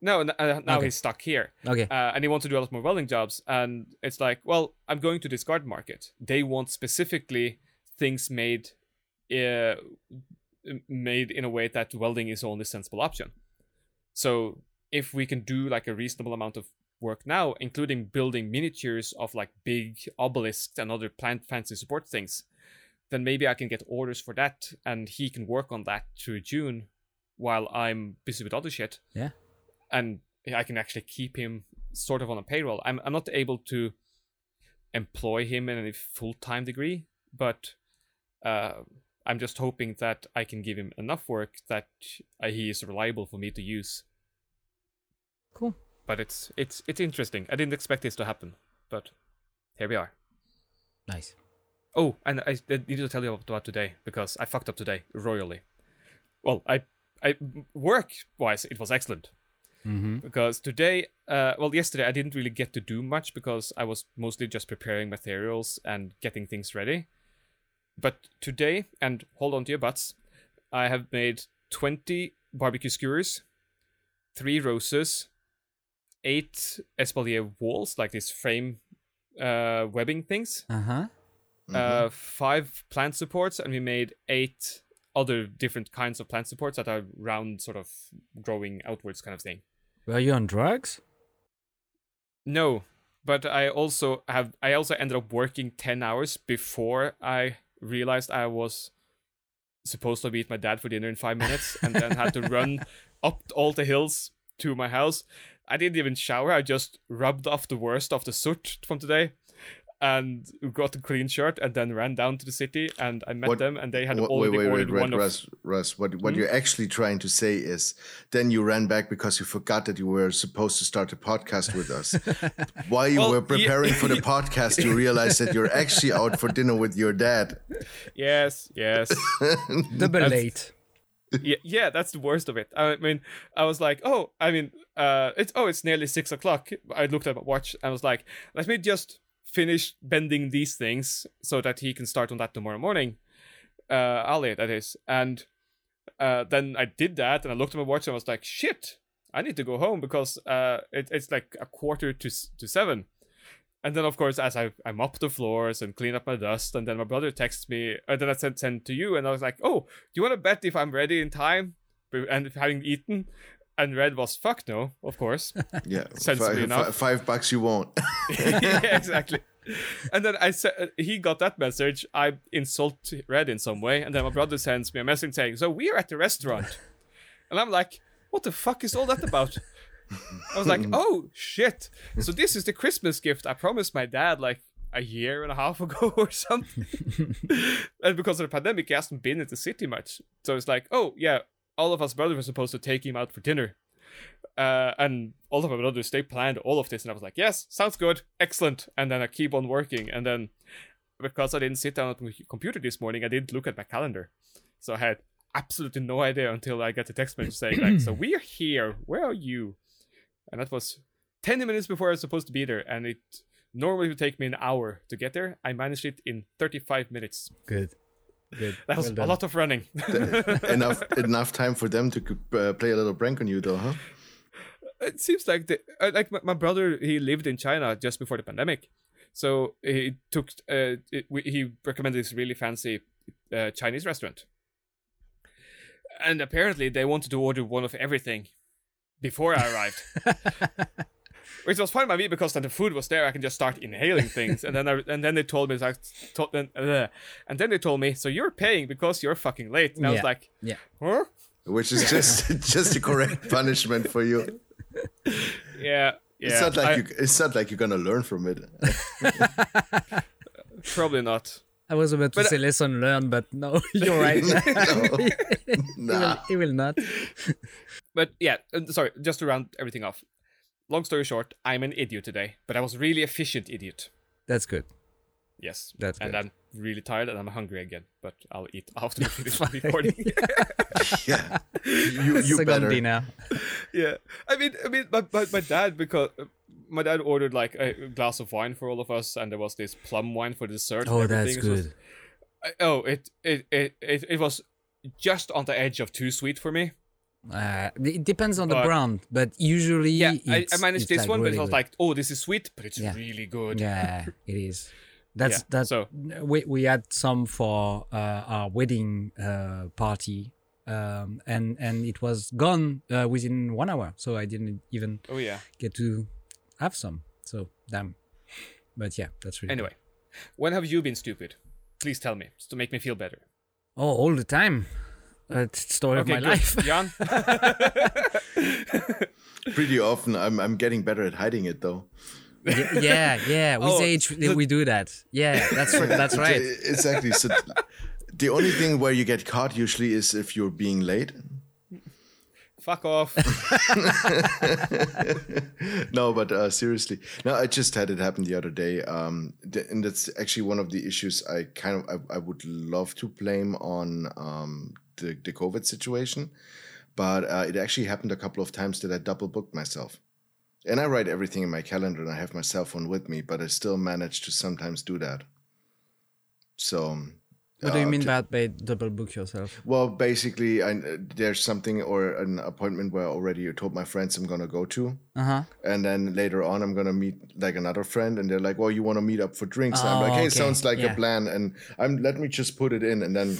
A: No, n- uh, now
B: Okay.
A: he's stuck here.
B: Okay.
A: uh, and he wants to do a lot more welding jobs. And it's like, well, I'm going to this guard market. They want specifically things made, uh, made in a way that welding is the only sensible option. So if we can do like a reasonable amount of work now, including building miniatures of like big obelisks and other plant fancy support things, then maybe I can get orders for that, and he can work on that through June, while I'm busy with other shit
B: Yeah.
A: and I can actually keep him sort of on a payroll. I'm I'm not able to employ him in a full time degree, but uh, I'm just hoping that I can give him enough work that he is reliable for me to use.
B: Cool.
A: But it's it's it's interesting. I didn't expect this to happen, but here we are.
B: Nice.
A: Oh, and I, I need to tell you about today because I fucked up today royally. Well, I I work wise it was excellent
B: Mm-hmm.
A: because today uh well yesterday i didn't really get to do much because i was mostly just preparing materials and getting things ready but today and hold on to your butts i have made 20 barbecue skewers, three roses, eight espalier walls, like these frame uh, webbing things,
B: Uh huh.
A: uh, five plant supports, and we made eight other different kinds of plant supports that are round, sort of growing outwards kind of thing.
B: Were you on drugs?
A: No, but I also have. I also ended up working ten hours before I realized I was supposed to meet my dad for dinner in five minutes, and then had to run [laughs] up all the hills to my house. I didn't even shower. I just rubbed off the worst of the soot from today, and got a clean shirt, and then ran down to the city. And I met
C: What-
A: them, and they had
C: Wait,
A: already
C: wait, wait,
A: ordered
C: wait,
A: one of.
C: Russ, Russ. What, what
A: Hmm?
C: you're actually trying to say is, then you ran back because you forgot that you were supposed to start a podcast with us. [laughs] While you
A: Well,
C: were
A: ye-
C: preparing for the [laughs] podcast, you realized that you're actually out for dinner with your dad.
A: Yes, yes. [laughs]
B: Double
A: That's-
B: late.
A: yeah, yeah, that's the worst of it. I mean, I was like, oh, I mean, uh, it's oh, it's nearly six o'clock. I looked at my watch and was like, let me just finish bending these things so that he can start on that tomorrow morning. Uh, Ali, that is, and uh, then I did that, and I looked at my watch and I was like, shit, I need to go home because uh, it, it's like a quarter to to seven. And then, of course, as I, I mop the floors and clean up my dust, and then my brother texts me, and then I sent send to you, and I was like, "Oh, do you want to bet if I'm ready in time?" And having eaten, and Red was, "Fuck no, of course." [laughs]
C: Yeah,
A: Sensibly
C: five,
A: enough.
C: fi- five bucks you won't. [laughs] [laughs]
A: yeah, exactly. And then I said he got that message. I insult Red in some way, and then my brother sends me a message saying, "So we are at the restaurant," and I'm like, "What the fuck is all that about?" I was like, "Oh shit! So this is the Christmas gift I promised my dad like a year and a half ago or something." and because of the pandemic, he hasn't been in the city much, so it's like, "Oh yeah." All of us brothers were supposed to take him out for dinner, uh, and all of my brothers they planned all of this, and I was like, "Yes, sounds good, excellent." And then I keep on working, and then because I didn't sit down at my computer this morning, I didn't look at my calendar, so I had absolutely no idea until I got the text message saying like, "So [clears throat] we're here. Where are you?" And that was ten minutes before I was supposed to be there, and it normally would take me an hour to get there. I managed it in thirty-five minutes.
B: Good. Good.
A: was
B: Well
A: a lot of running. [laughs]
C: enough enough time for them to uh, play a little prank on you, though, huh?
A: it seems like the uh, like my, my brother he lived in China just before the pandemic, so he took uh it, we, he recommended this really fancy uh, Chinese restaurant, and apparently they wanted to order one of everything before I arrived. [laughs] Which was fine by me because then the food was there. I can just start inhaling things, and then I, and then they told me like, to, then, uh, and then they told me, so you're paying because you're fucking late. And I was like,
B: Yeah.
A: huh?
C: Which is just [laughs] just the correct punishment for you.
A: Yeah, [laughs] yeah.
C: It's not like
A: I-
C: you. It's not like you're gonna learn from it. [laughs]
A: probably not.
B: I was about to
A: But,
B: say lesson learned, but no, you're right. he,
C: Nah.
B: will, he will not.
A: But yeah, sorry, just to round everything off. Long story short, I'm an idiot today, but I was really efficient idiot.
B: That's good.
A: Yes.
B: That's
A: and
B: good.
A: I'm really tired and I'm hungry again, but I'll eat [laughs] after we finish my recording. [laughs]
C: yeah, [laughs] you you
B: Second
C: better.
B: Now.
A: yeah. I mean, I mean, my, my, my dad because uh, my dad ordered like a glass of wine for all of us, and there was this plum wine for dessert.
B: Oh,
A: everything.
B: that's
A: It was-
B: good.
A: Oh, it, it it it it was just on the edge of too sweet for me.
B: Uh, it depends on the
A: But-
B: brand, but usually
A: Yeah, I, I managed this
B: like,
A: one, but
B: really
A: it was
B: good.
A: like, oh, this is sweet, but it's
B: Yeah.
A: really good.
B: yeah, [laughs] it is. That's
A: Yeah,
B: that.
A: so-
B: we we had some for uh, our wedding uh, party, um, and and it was gone uh, within one hour, so I didn't even
A: Oh yeah.
B: get to have some. So damn. But yeah, that's really.
A: Anyway, when have you been stupid? Please tell me to make me feel better.
B: Oh, all the time. Uh, it's the story of my
A: good.
B: life.
A: Jan. [laughs]
C: Pretty often, I'm I'm getting better at hiding it though.
B: Y- yeah, yeah. With
A: Oh,
B: age,
A: the-
B: we do that. Yeah, that's that's [laughs] right.
C: Exactly. So [laughs] the only thing where you get caught usually is if you're being late.
A: Fuck off.
C: no, but uh, seriously, no, I just had it happen the other day, um, th- and that's actually one of the issues I kind of I, I would love to blame on um, the the COVID situation, but uh, it actually happened a couple of times that I double booked myself, and I write everything in my calendar and I have my cell phone with me, but I still manage to sometimes do that. So
B: What do you
C: Uh,
B: mean by, double book yourself?
C: Well, basically, I, there's something or an appointment where I already told my friends I'm gonna go to,
B: Uh huh.
C: and then later on I'm gonna meet like another friend, and they're like, "Well, you want to meet up for drinks?" And I'm
B: Oh,
C: like, "Hey,
B: okay.
C: sounds like
B: Yeah.
C: a plan," and I'm let me just put it in, and then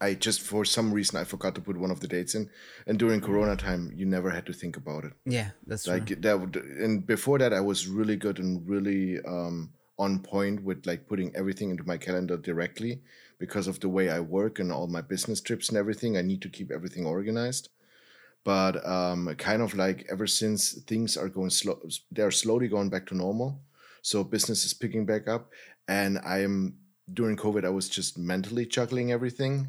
C: I just for some reason I forgot to put one of the dates in, and during Corona time, you never had to think about it.
B: Yeah, that's
C: like
B: true.
C: that would and before that i was really good and really um on point with like putting everything into my calendar directly because of the way i work and all my business trips and everything. I need to keep everything organized. But um kind of like ever since things are going slow they're slowly going back to normal. So business is picking back up. And i'm during covid i was just mentally juggling everything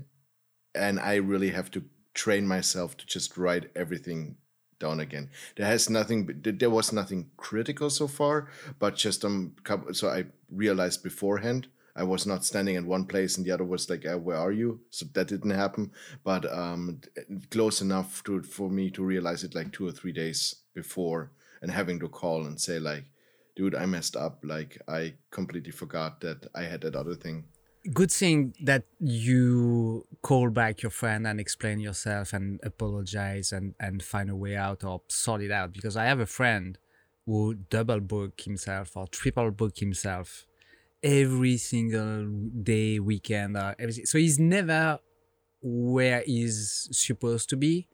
C: and i really have to train myself to just write everything down again. There has nothing. There was nothing critical so far, but just um. So I realized beforehand I was not standing in one place and the other was like, uh, "Where are you?" So that didn't happen, but um, close enough to for me to realize it like two or three days before, and having to call and say like, "Dude, I messed up. Like I completely forgot that I had that other thing."
B: Good thing that you call back your friend and explain yourself and apologize and, and find a way out or sort it out. Because I have a friend who double book himself or triple book himself every single day, weekend, or everything. So he's never where he's supposed to be.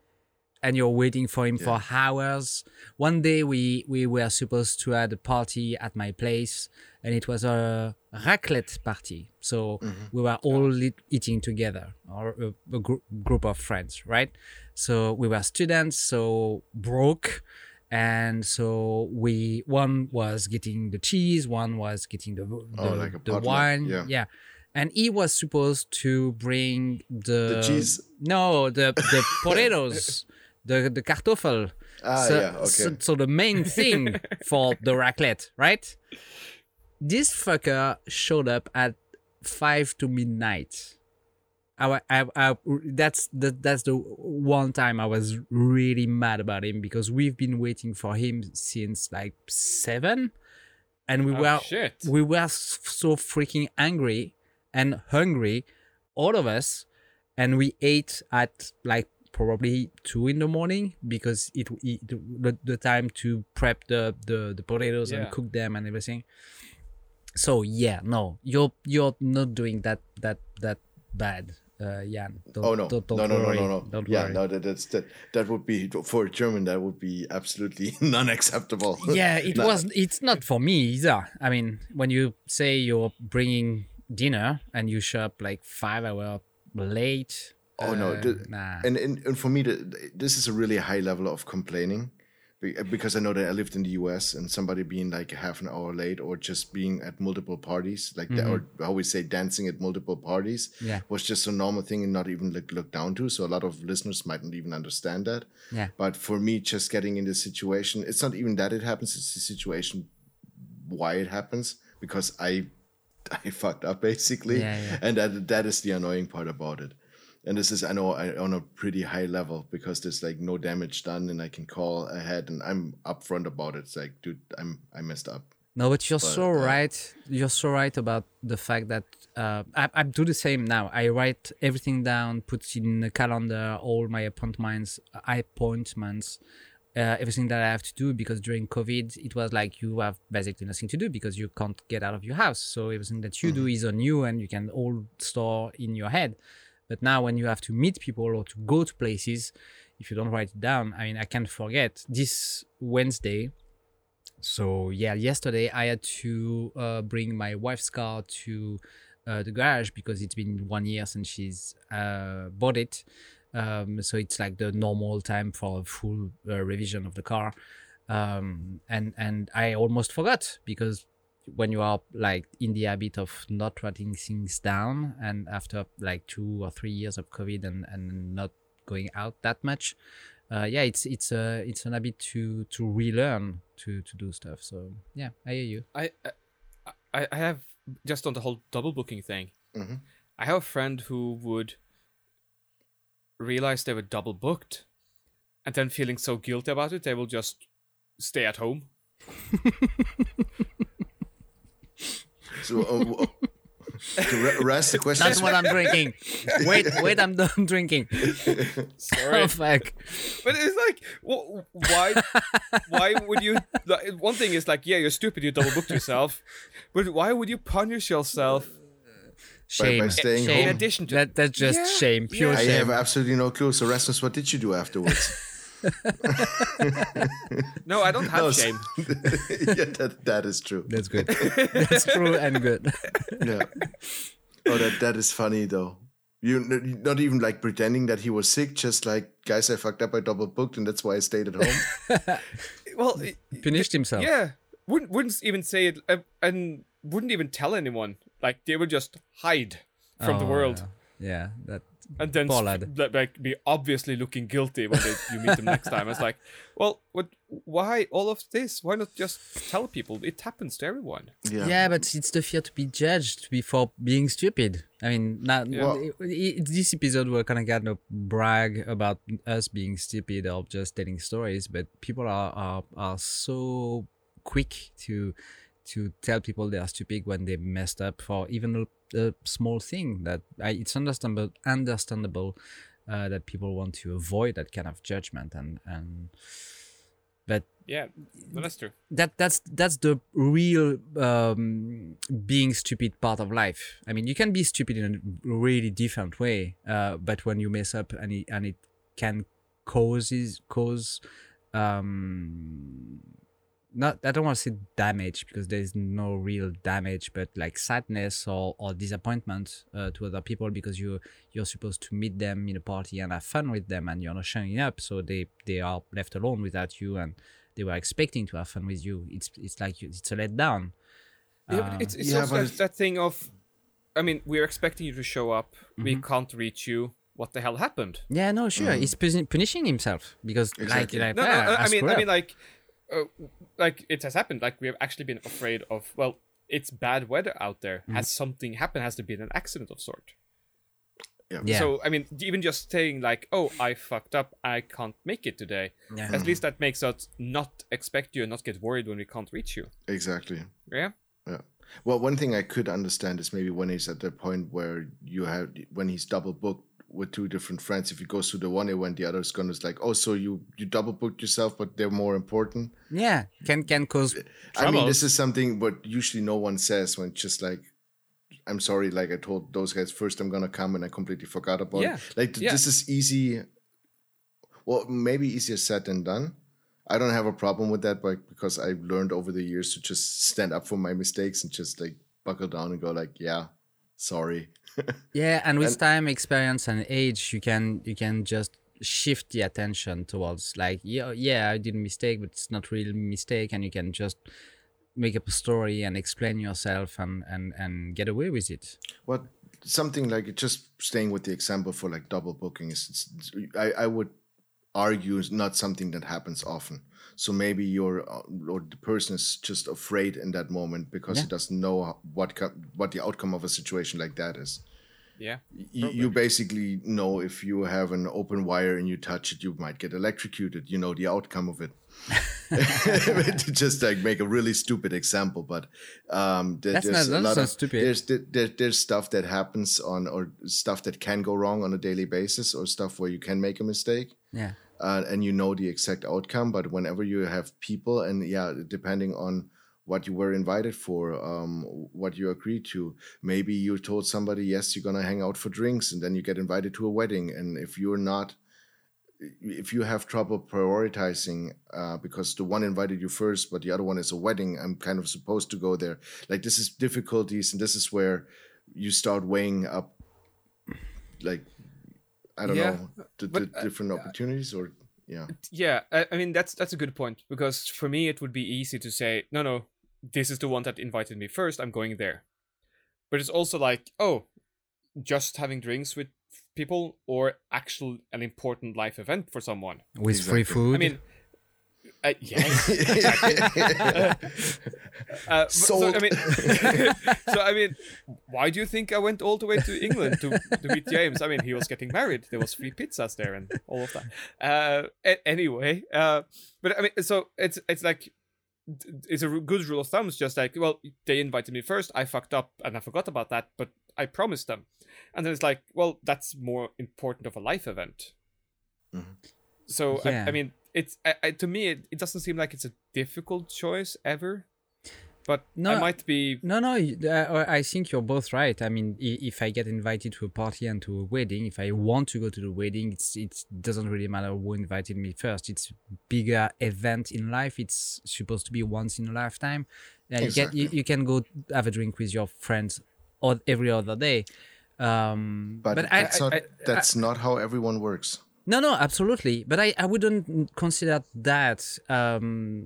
B: And you're waiting for him for hours. One day we, we were supposed to have a party at my place and it was a raclette party. So we were all lit- eating together, or a, a gr- group of friends, right? So we were students, so broke, and so we one was getting the cheese, one was getting the the,
C: Oh, like
B: the wine,
C: yeah.
B: And he was supposed to bring the,
C: The cheese?
B: No, the the [laughs] potatoes, the the kartoffel.
C: Ah,
B: so,
C: yeah, okay.
B: so, so the main thing [laughs] for the raclette, right? This fucker showed up at five to midnight. I, I, I, that's the that's the one time I was really mad about him because we've been waiting for him since like seven, and we
A: Oh,
B: were
A: shit.
B: we were so freaking angry and hungry, all of us, and we ate at like probably two in the morning because it, it the, the time to prep the the, the potatoes
A: Yeah.
B: and cook them and everything. So yeah, no, you're you're not doing that that that bad, uh, Jan. Don't,
C: Oh no,
B: don't, don't
C: no, no, no, no, no.
B: Don't
C: yeah,
B: worry.
C: no, that, that's that. That would be for a German. That would be absolutely [laughs] non-acceptable.
B: yeah, it [laughs]
C: No.
B: was. It's not for me either. I mean, when you say you're bringing dinner and you show up like five hour late.
C: Oh no,
B: uh,
C: th-
B: nah.
C: and, and and for me, the, this is a really high level of complaining, because I know that I lived in the U.S. and somebody being like half an hour late or just being at multiple parties, like that, or how we say dancing at multiple parties,
B: Mm-hmm. Yeah.
C: was just a normal thing and not even like looked down to. So a lot of listeners might not even understand that.
B: Yeah.
C: But for me, just getting in this situation, it's not even that it happens; it's the situation why it happens because I [laughs] I fucked up basically,
B: Yeah, yeah.
C: and that that is the annoying part about it. And this is I know I, on a pretty high level because there's like no damage done, and I can call ahead, and I'm upfront about it. It's like, dude, I'm I messed up.
B: No, but you're so
C: uh,
B: right. You're so right about the fact that uh, I, I do the same now. I write everything down, put in a calendar, all my appointments, appointments, uh, everything that I have to do. Because during COVID, it was like you have basically nothing to do because you can't get out of your house. So everything that you do is on you, and you can all store in your head. But now, when you have to meet people or to go to places, if you don't write it down, I mean, I can't forget this Wednesday. So yeah, yesterday I had to uh, bring my wife's car to uh, the garage because it's been one year since she's uh, bought it. Um, so it's like the normal time for a full uh, revision of the car. Um, and and I almost forgot because when you are like in the habit of not writing things down and after like two or three years of covid and, and not going out that much uh, yeah it's it's a it's an habit to to relearn to to do stuff so yeah i hear you
A: I, I I have just on the whole double booking thing.
C: Mhm.
A: I have a friend who would realize they were double booked, and then feeling so guilty about it, they will just stay at home. [laughs]
C: So, uh, to re- rest the question.
B: That's what I'm drinking. Wait, wait, I'm done drinking.
A: Sorry.
B: Oh fuck.
A: But it's like, wh- why? why would you? Like, one thing is like, yeah, you're stupid. You double booked yourself. But why would you punish yourself?
B: Shame.
C: staying
B: shame.
A: In addition to
B: that, that's just
A: Yeah,
B: shame. Pure
A: yeah.
C: I have absolutely no clue. So, Rasmus, what did you do afterwards? [laughs]
A: no, I don't have
C: No, s-
A: shame. [laughs]
C: yeah, that, that is true.
B: That's good. [laughs] That's true and good.
C: Yeah. Oh, that that is funny though. You not even like pretending that he was sick, just like guys, I fucked up, I double booked, and that's why I stayed at home.
A: Well, it-
B: Finished himself.
A: yeah, wouldn't wouldn't even say it, uh, and wouldn't even tell anyone. Like they would just hide from the
B: Oh,
A: world,
B: Yeah, yeah that
A: and then
B: Poor
A: like- like be obviously looking guilty when they, you meet them next time. It's like, well, what? Why all of this? Why not just tell people? It happens to everyone.
C: Yeah.
B: Yeah. but it's the fear to be judged before being stupid. I mean, not
A: Yeah.
B: i- i- this episode we're kind of gonna brag about us being stupid or just telling stories, but people are are, are so quick to to tell people they are stupid when they messed up for even a, a small thing. That I, it's understandable understandable uh, that people want to avoid that kind of judgment and and. But
A: Yeah, no, that's true.
B: that that's that's the real um, being stupid part of life. I mean, you can be stupid in a really different way, uh, but when you mess up and it, and it can causes cause um not I don't want to say damage because there is no real damage, but like sadness or, or disappointment uh, to other people because you you're supposed to meet them in a party and have fun with them and you're not showing up, so they they are left alone without you and they were expecting to have fun with you. It's it's like you, it's a letdown.
A: Yeah, but it's, um, it's
C: yeah,
A: also
C: but
A: that, that thing of, I mean, we're expecting you to show up. We mm-hmm. can't reach you. What the hell happened?
B: Yeah, no, sure. Mm. He's punishing himself because
C: Exactly.
B: like, like
A: No, no,
B: yeah,
A: no, I mean,
B: screwed
A: I mean, like, uh, like it has happened. Like we have actually been afraid of. Well, it's bad weather out there. Has something happened? Has there been an accident of sort?
B: yeah.
A: So I mean, even just saying like, "Oh, I fucked up. I can't make it today."
B: yeah.
A: At least that makes us not expect you and not get worried when we can't reach you.
C: Exactly.
A: Yeah.
C: Yeah. Well, one thing I could understand is maybe when he's at the point where you have when he's double booked with two different friends. If he goes to the one event, the other is gonna like, oh, so you you double booked yourself, but they're more important.
B: yeah, can can cause
C: I mean, this is something what usually no one says when it's just like, I'm sorry, like I told those guys first, I'm gonna come, and I completely forgot about
A: Yeah.
C: it. Like th-
A: Yeah.
C: this is easy. Well, maybe easier said than done. I don't have a problem with that, but because I've learned over the years to just stand up for my mistakes and just like buckle down and go like, yeah, sorry. [laughs]
B: Yeah, and with
C: And-
B: time, experience, and age, you can you can just shift the attention towards like yeah yeah I did a mistake, but it's not really a mistake, and you can just make up a story and explain yourself and and and get away with it.
C: What something like just staying with the example for like double booking is, it's, I I would argue is not something that happens often. So maybe you're uh, or the person is just afraid in that moment because he doesn't know what what the outcome of a situation like that is.
A: Yeah.
C: You, you basically know if you have an open wire and you touch it, you might get electrocuted. You know the outcome of it. to [laughs] [laughs] just like make a really stupid example, but um, there-
B: That's
C: there's
B: not-
C: a lot
B: not
C: of
B: stupid.
C: there's there, there, there's stuff that happens on or stuff that can go wrong on a daily basis, or stuff where you can make a mistake
B: Yeah,
C: uh, and you know the exact outcome. But whenever you have people, and yeah, depending on what you were invited for, um, what you agreed to, maybe you told somebody, yes, you're gonna hang out for drinks, and then you get invited to a wedding, and if you're not if you have trouble prioritizing uh, because the one invited you first but the other one is a wedding i'm kind of supposed to go there like this is difficulties and this is where you start weighing up like i don't
A: Yeah,
C: know the,
A: but,
C: the
A: uh,
C: different opportunities or yeah
A: Yeah, I, I mean that's that's a good point because for me it would be easy to say no, no, this is the one that invited me first. I'm going there, but it's also like oh, just having drinks with people or actual an important life event for someone.
B: with free food.
A: I mean, uh, yeah, [laughs] exactly. Uh, so, I mean, [laughs] so I mean, why do you think I went all the way to England to, to meet James? I mean, he was getting married. There was free pizzas there and all of that. Uh, a- anyway, uh, but I mean, so it's it's like it's a good rule of thumb. It's just like, well, they invited me first. I fucked up and I forgot about that, but I promised them. And then it's like, well, that's more important of a life event.
C: Mhm.
A: So I, I mean, it's I, I, to me, it, it doesn't seem like it's a difficult choice ever. But
B: No,
A: I might be.
B: No, no, uh, I think you're both right. I mean, if I get invited to a party and to a wedding, if I want to go to the wedding, it's it doesn't really matter who invited me first. It's bigger event in life. It's supposed to be once in a lifetime. Yeah, you, get, you,
C: Exactly.
B: you can go have a drink with your friends or every other day. Um,
C: But,
B: but
C: that's
B: I-
C: not
B: I-
C: that's not how everyone works.
B: No, no, absolutely. But I, I wouldn't consider that um,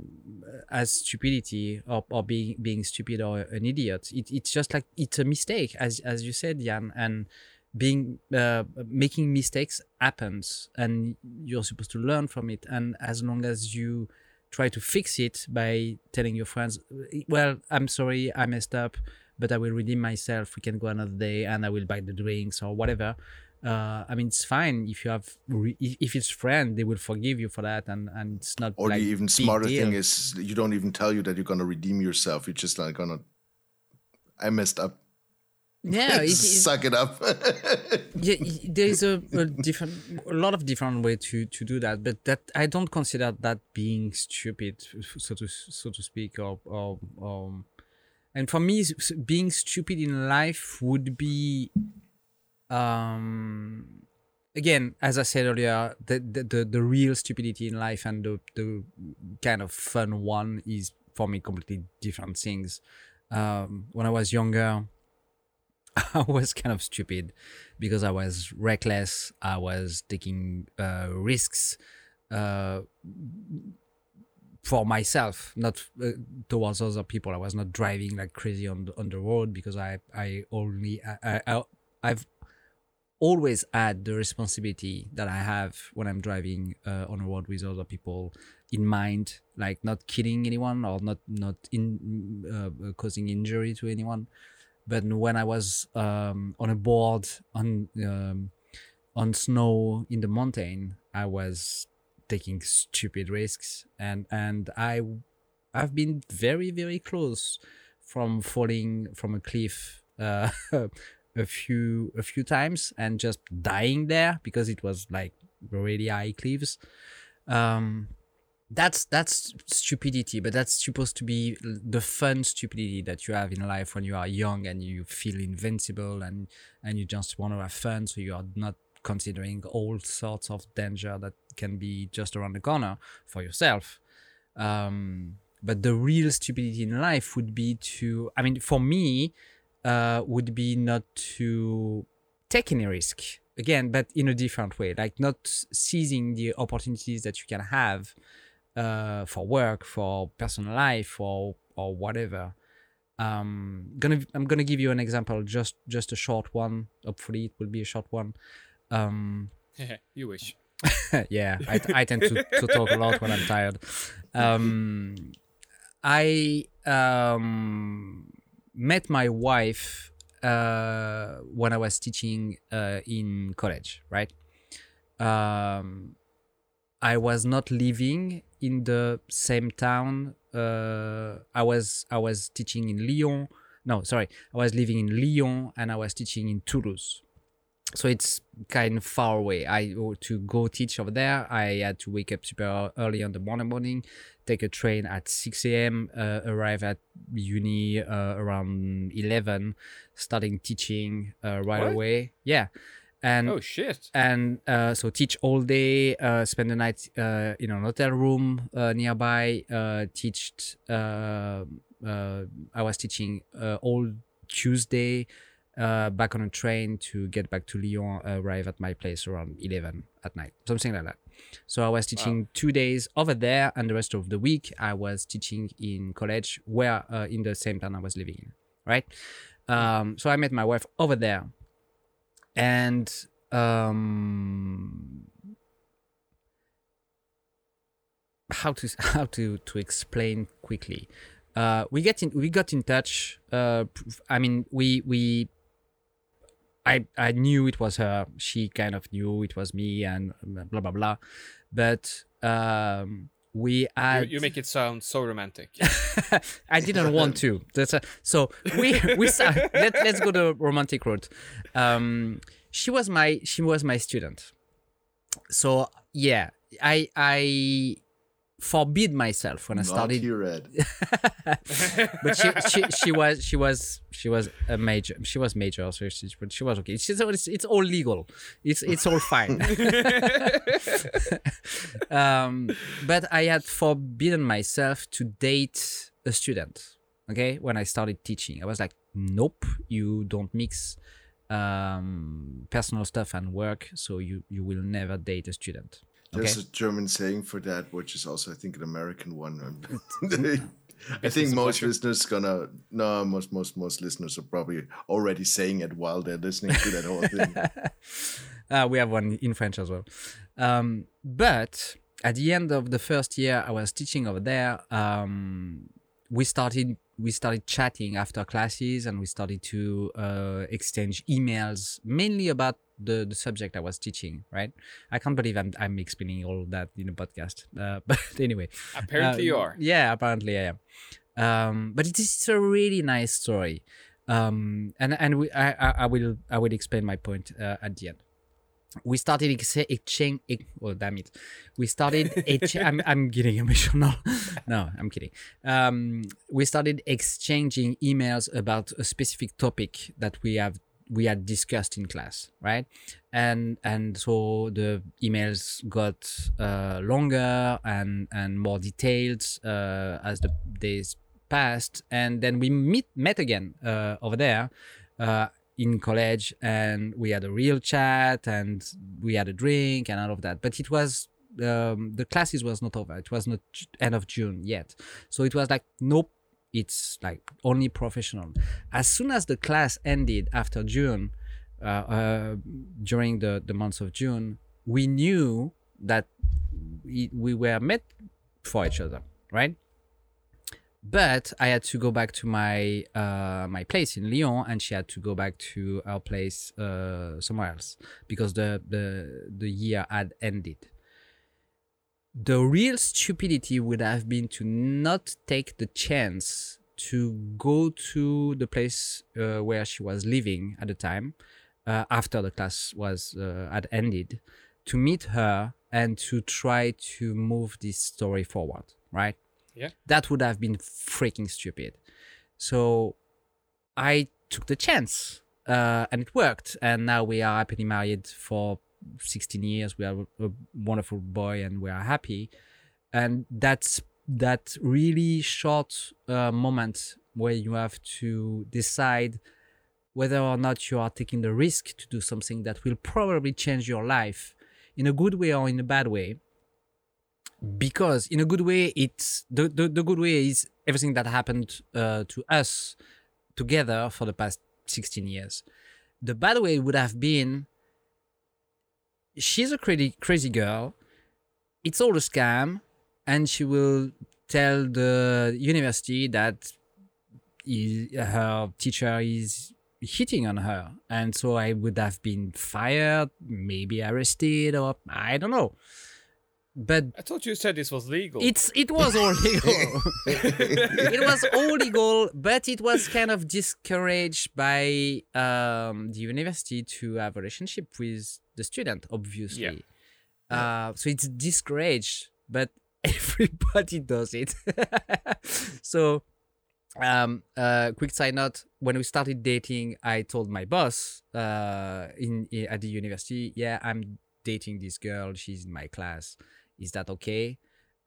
B: as stupidity or, or being being stupid or an idiot. It, it's just like it's a mistake, as as you said, Jan, and being uh, making mistakes happens, and you're supposed to learn from it. And as long as you try to fix it by telling your friends, well, I'm sorry, I messed up, but I will redeem myself. We can go another day, and I will buy the drinks or whatever uh, I mean, it's fine if you have re- if, it's friend, they will forgive you for that, and and it's not.
C: Or
B: like,
C: the even smarter thing is you don't even tell you that you're gonna redeem yourself. You're just like gonna I messed up.
B: yeah, [laughs] it,
C: Suck it up. [laughs]
B: yeah, there is a, a different, a lot of different way to to do that, but that I don't consider that being stupid, so to so to speak, or or um, and for me, being stupid in life would be, um, again, as I said earlier, the the the, the real stupidity in life and the the kind of fun one is for me completely different things. Um, when I was younger, [laughs] I was kind of stupid because I was reckless. I was taking uh, risks uh, for myself, not uh, towards other people. I was not driving like crazy on the, on the road because I I only I, I, I've always add the responsibility that I have when I'm driving uh, on a road with other people in mind, like not killing anyone or not not in uh, causing injury to anyone. But when I was um, on a board on um, on snow in the mountain, I was taking stupid risks, and and I I've been very very close from falling from a cliff uh, [laughs] a few a few times and just dying there because it was like really high cliffs. Um, that's that's stupidity, but that's supposed to be the fun stupidity that you have in life when you are young and you feel invincible and and you just want to have fun, so you are not considering all sorts of danger that can be just around the corner for yourself. Um, but the real stupidity in life would be to, I mean, for me, uh, would be not to take any risk again, but in a different way, like not seizing the opportunities that you can have uh, for work, for personal life, or or whatever. Um, gonna I'm gonna give you an example, just just a short one. Hopefully, it will be a short one. Um, [laughs]
A: you wish. [laughs]
B: yeah, I, I tend to, to talk a lot when I'm tired. Um, I um, met my wife uh, when I was teaching uh, in college, right? Um, I was not living in the same town. Uh, I was I was teaching in Lyon. No, sorry, I was living in Lyon and I was teaching in Toulouse so it's kind of far away. I to go teach over there. I had to wake up super early on the morning morning, take a train at six a.m. Uh, arrive at uni uh, around eleven, starting teaching uh, right
A: What?
B: away. Yeah, and
A: Oh shit.
B: and uh, so teach all day uh, spend the night uh, in an hotel room uh, nearby uh, teached uh, uh, i was teaching uh, all tuesday uh, back on a train to get back to lyon arrive at my place around 11 at night something like that. So i was teaching two days over there and the rest of the week i was teaching in college where uh, in the same town i was living in right? Um, so i met my wife over there and um how to [laughs] how to to explain quickly? Uh we get in we got in touch uh i mean we we i i knew it was her she kind of knew it was me and blah blah blah but um we
A: You,
B: had
A: you make it sound so romantic. [laughs]
B: I didn't want to. That's a, so we we sa- let let's go the romantic route. Um, she was my she was my student. So yeah, I I forbid myself when I started
C: Naughty red. [laughs]
B: but she, she she was she was she was a major she was major so she, but she was okay. She's, it's, it's all legal. It's it's all fine. [laughs] [laughs] Um but i had forbidden myself to date a student okay when i started teaching. I was like nope you don't mix um personal stuff and work so you you will never date a student
C: There's
B: okay
C: a German saying for that, which is also, I think, an American one. [laughs] [laughs] I think most listeners gonna no, most most most listeners are probably already saying it while they're listening to that whole thing.
B: Uh, [laughs] we have one in French as well. Um, but at the end of the first year I was teaching over there, um, we started we started chatting after classes and we started to uh, exchange emails mainly about the, the subject I was teaching. Right? I can't believe I'm I'm explaining all that in a podcast. Uh, [laughs] but anyway,
A: Apparently,
B: uh,
A: you are.
B: Yeah, apparently I am. Um, but it is a really nice story. Um, and and we, I, I I will I will explain my point uh, at the end. We started ex- exchange. ex- Oh damn it! We started. [laughs] ex- I'm I'm getting emotional. [laughs] no, I'm kidding. Um, we started exchanging emails about a specific topic that we have we had discussed in class, right? And and so the emails got uh, longer and and more detailed uh, as the days passed, and then we meet met again uh, over there. Uh, in college and we had a real chat and we had a drink and all of that but it was um, the classes was not over it was not end of june yet so it was like nope it's like only professional as soon as the class ended after june uh, uh, during the, the months of june we knew that we, we were met for each other right but I had to go back to my uh, my place in Lyon, and she had to go back to our place uh, somewhere else because the the the year had ended. The real stupidity would have been to not take the chance to go to the place uh, where she was living at the time uh, after the class was uh, had ended to meet her and to try to move this story forward right Yeah, that would have been freaking stupid. So I took the chance uh, and it worked. And now we are happily married for 16 years. We are a wonderful boy and we are happy. And that's that really short uh, moment where you have to decide whether or not you are taking the risk to do something that will probably change your life in a good way or in a bad way because in a good way it's the, the, the good way is everything that happened uh, to us together for the past 16 years the bad way would have been she's a crazy crazy girl. It's all a scam and she will tell the university that is, her teacher is hitting on her. And so i would have been fired maybe arrested or i don't know but
A: I thought you said this was legal.
B: it's it was all [laughs] legal. [laughs] it was all legal, but it was kind of discouraged by um, the university to have a relationship with the student, obviously. Uh, so it's discouraged, but [laughs] everybody does it. so, um, uh, quick side note: when we started dating, I told my boss uh, in, in at the university, "Yeah, I'm dating this girl. She's in my class." Is that okay?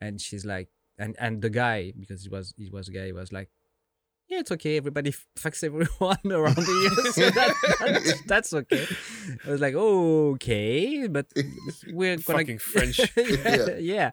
B: And she's like and and the guy because it was it was a guy he was like yeah it's okay everybody fucks everyone [laughs] around here so [laughs] that, that's, that's okay. I was like oh, okay but we're gonna
A: Fucking French. [laughs]
B: yeah, yeah.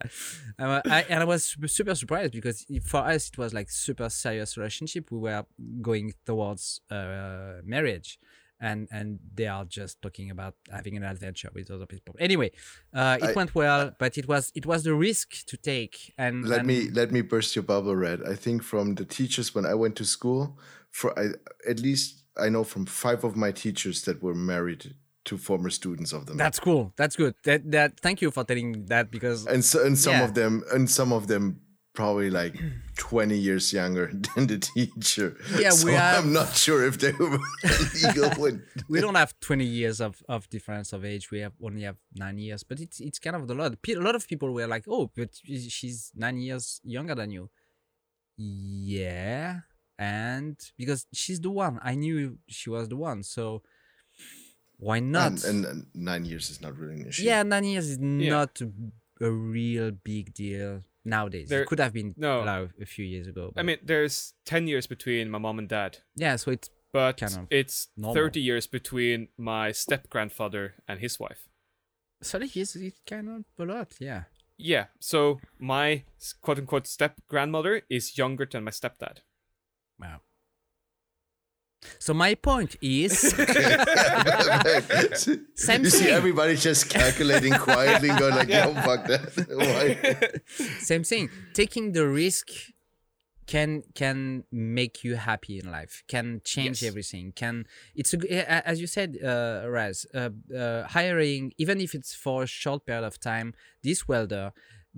B: Um, I, and i was super, super surprised because for us it was like super serious relationship. We were going towards uh, marriage and and they are just talking about having an adventure with other people anyway uh, it
C: I-
B: went well but it was it was the risk to take and
C: let
B: and-
C: me let me burst your bubble red i think from the teachers when i went to school for I, at least i know from five of my teachers that were married to former students of them.
B: That's cool. That's good. That that. Thank you for telling that because
C: and so and some
B: Yeah.
C: of them and some of them probably like 20 years younger [laughs] than the teacher.
B: Yeah,
C: so
B: we have-
C: I'm not sure if they were [laughs] legal [laughs] with
B: we don't have 20 years of, of difference of age. We have only have nine years, but it's it's kind of a lot. A lot of people were like, "Oh, but she's nine years younger than you." Yeah, and because she's the one, I knew she was the one, so why not?
C: and, and, and nine years is not really an issue.
B: yeah, nine years is not a, a real big deal nowadays.
A: There-
B: it could have been
A: no.
B: like, a few years ago.
A: I mean, there's 10 years between my mom and dad,
B: yeah, so it's
A: but
B: Kind of
A: it's
B: normal.
A: 30 years between my step grandfather and his wife.
B: sorry, it's, it's kind of a lot. Yeah.
A: Yeah, so my quote unquote step grandmother is younger than my stepdad.
B: Wow. So my point is, [laughs] Same
C: you see
B: thing.
C: everybody just calculating quietly and going like,
A: Yeah.
C: "No, fuck that." [laughs] Why?
B: same thing. Taking the risk can can make you happy in life. Can change
A: Yes.
B: everything. Can it's a, g- a- as you said, uh, Raz. Uh, uh, hiring, even if it's for a short period of time, this welder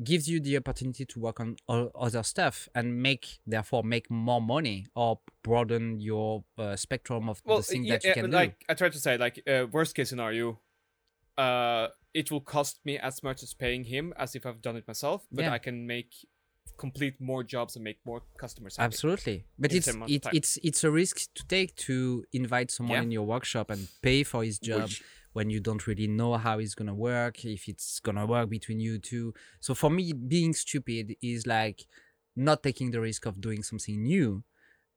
B: gives you the opportunity to work on other stuff and make therefore make more money or broaden your uh, spectrum of
A: Well,
B: the thing
A: yeah,
B: that you
A: yeah,
B: can
A: like I tried to say, like uh, worst case scenario, uh, it will cost me as much as paying him as if I've done it myself, but
B: Yeah.
A: I can make complete more jobs and make more customers happy.
B: Absolutely, but it's
A: same amount of
B: it, it's it's a risk to take to invite someone in your workshop and pay for his job.
C: Which-
B: when you don't really know how it's gonna work, if it's gonna work between you two. So for me, being stupid is like not taking the risk of doing something new,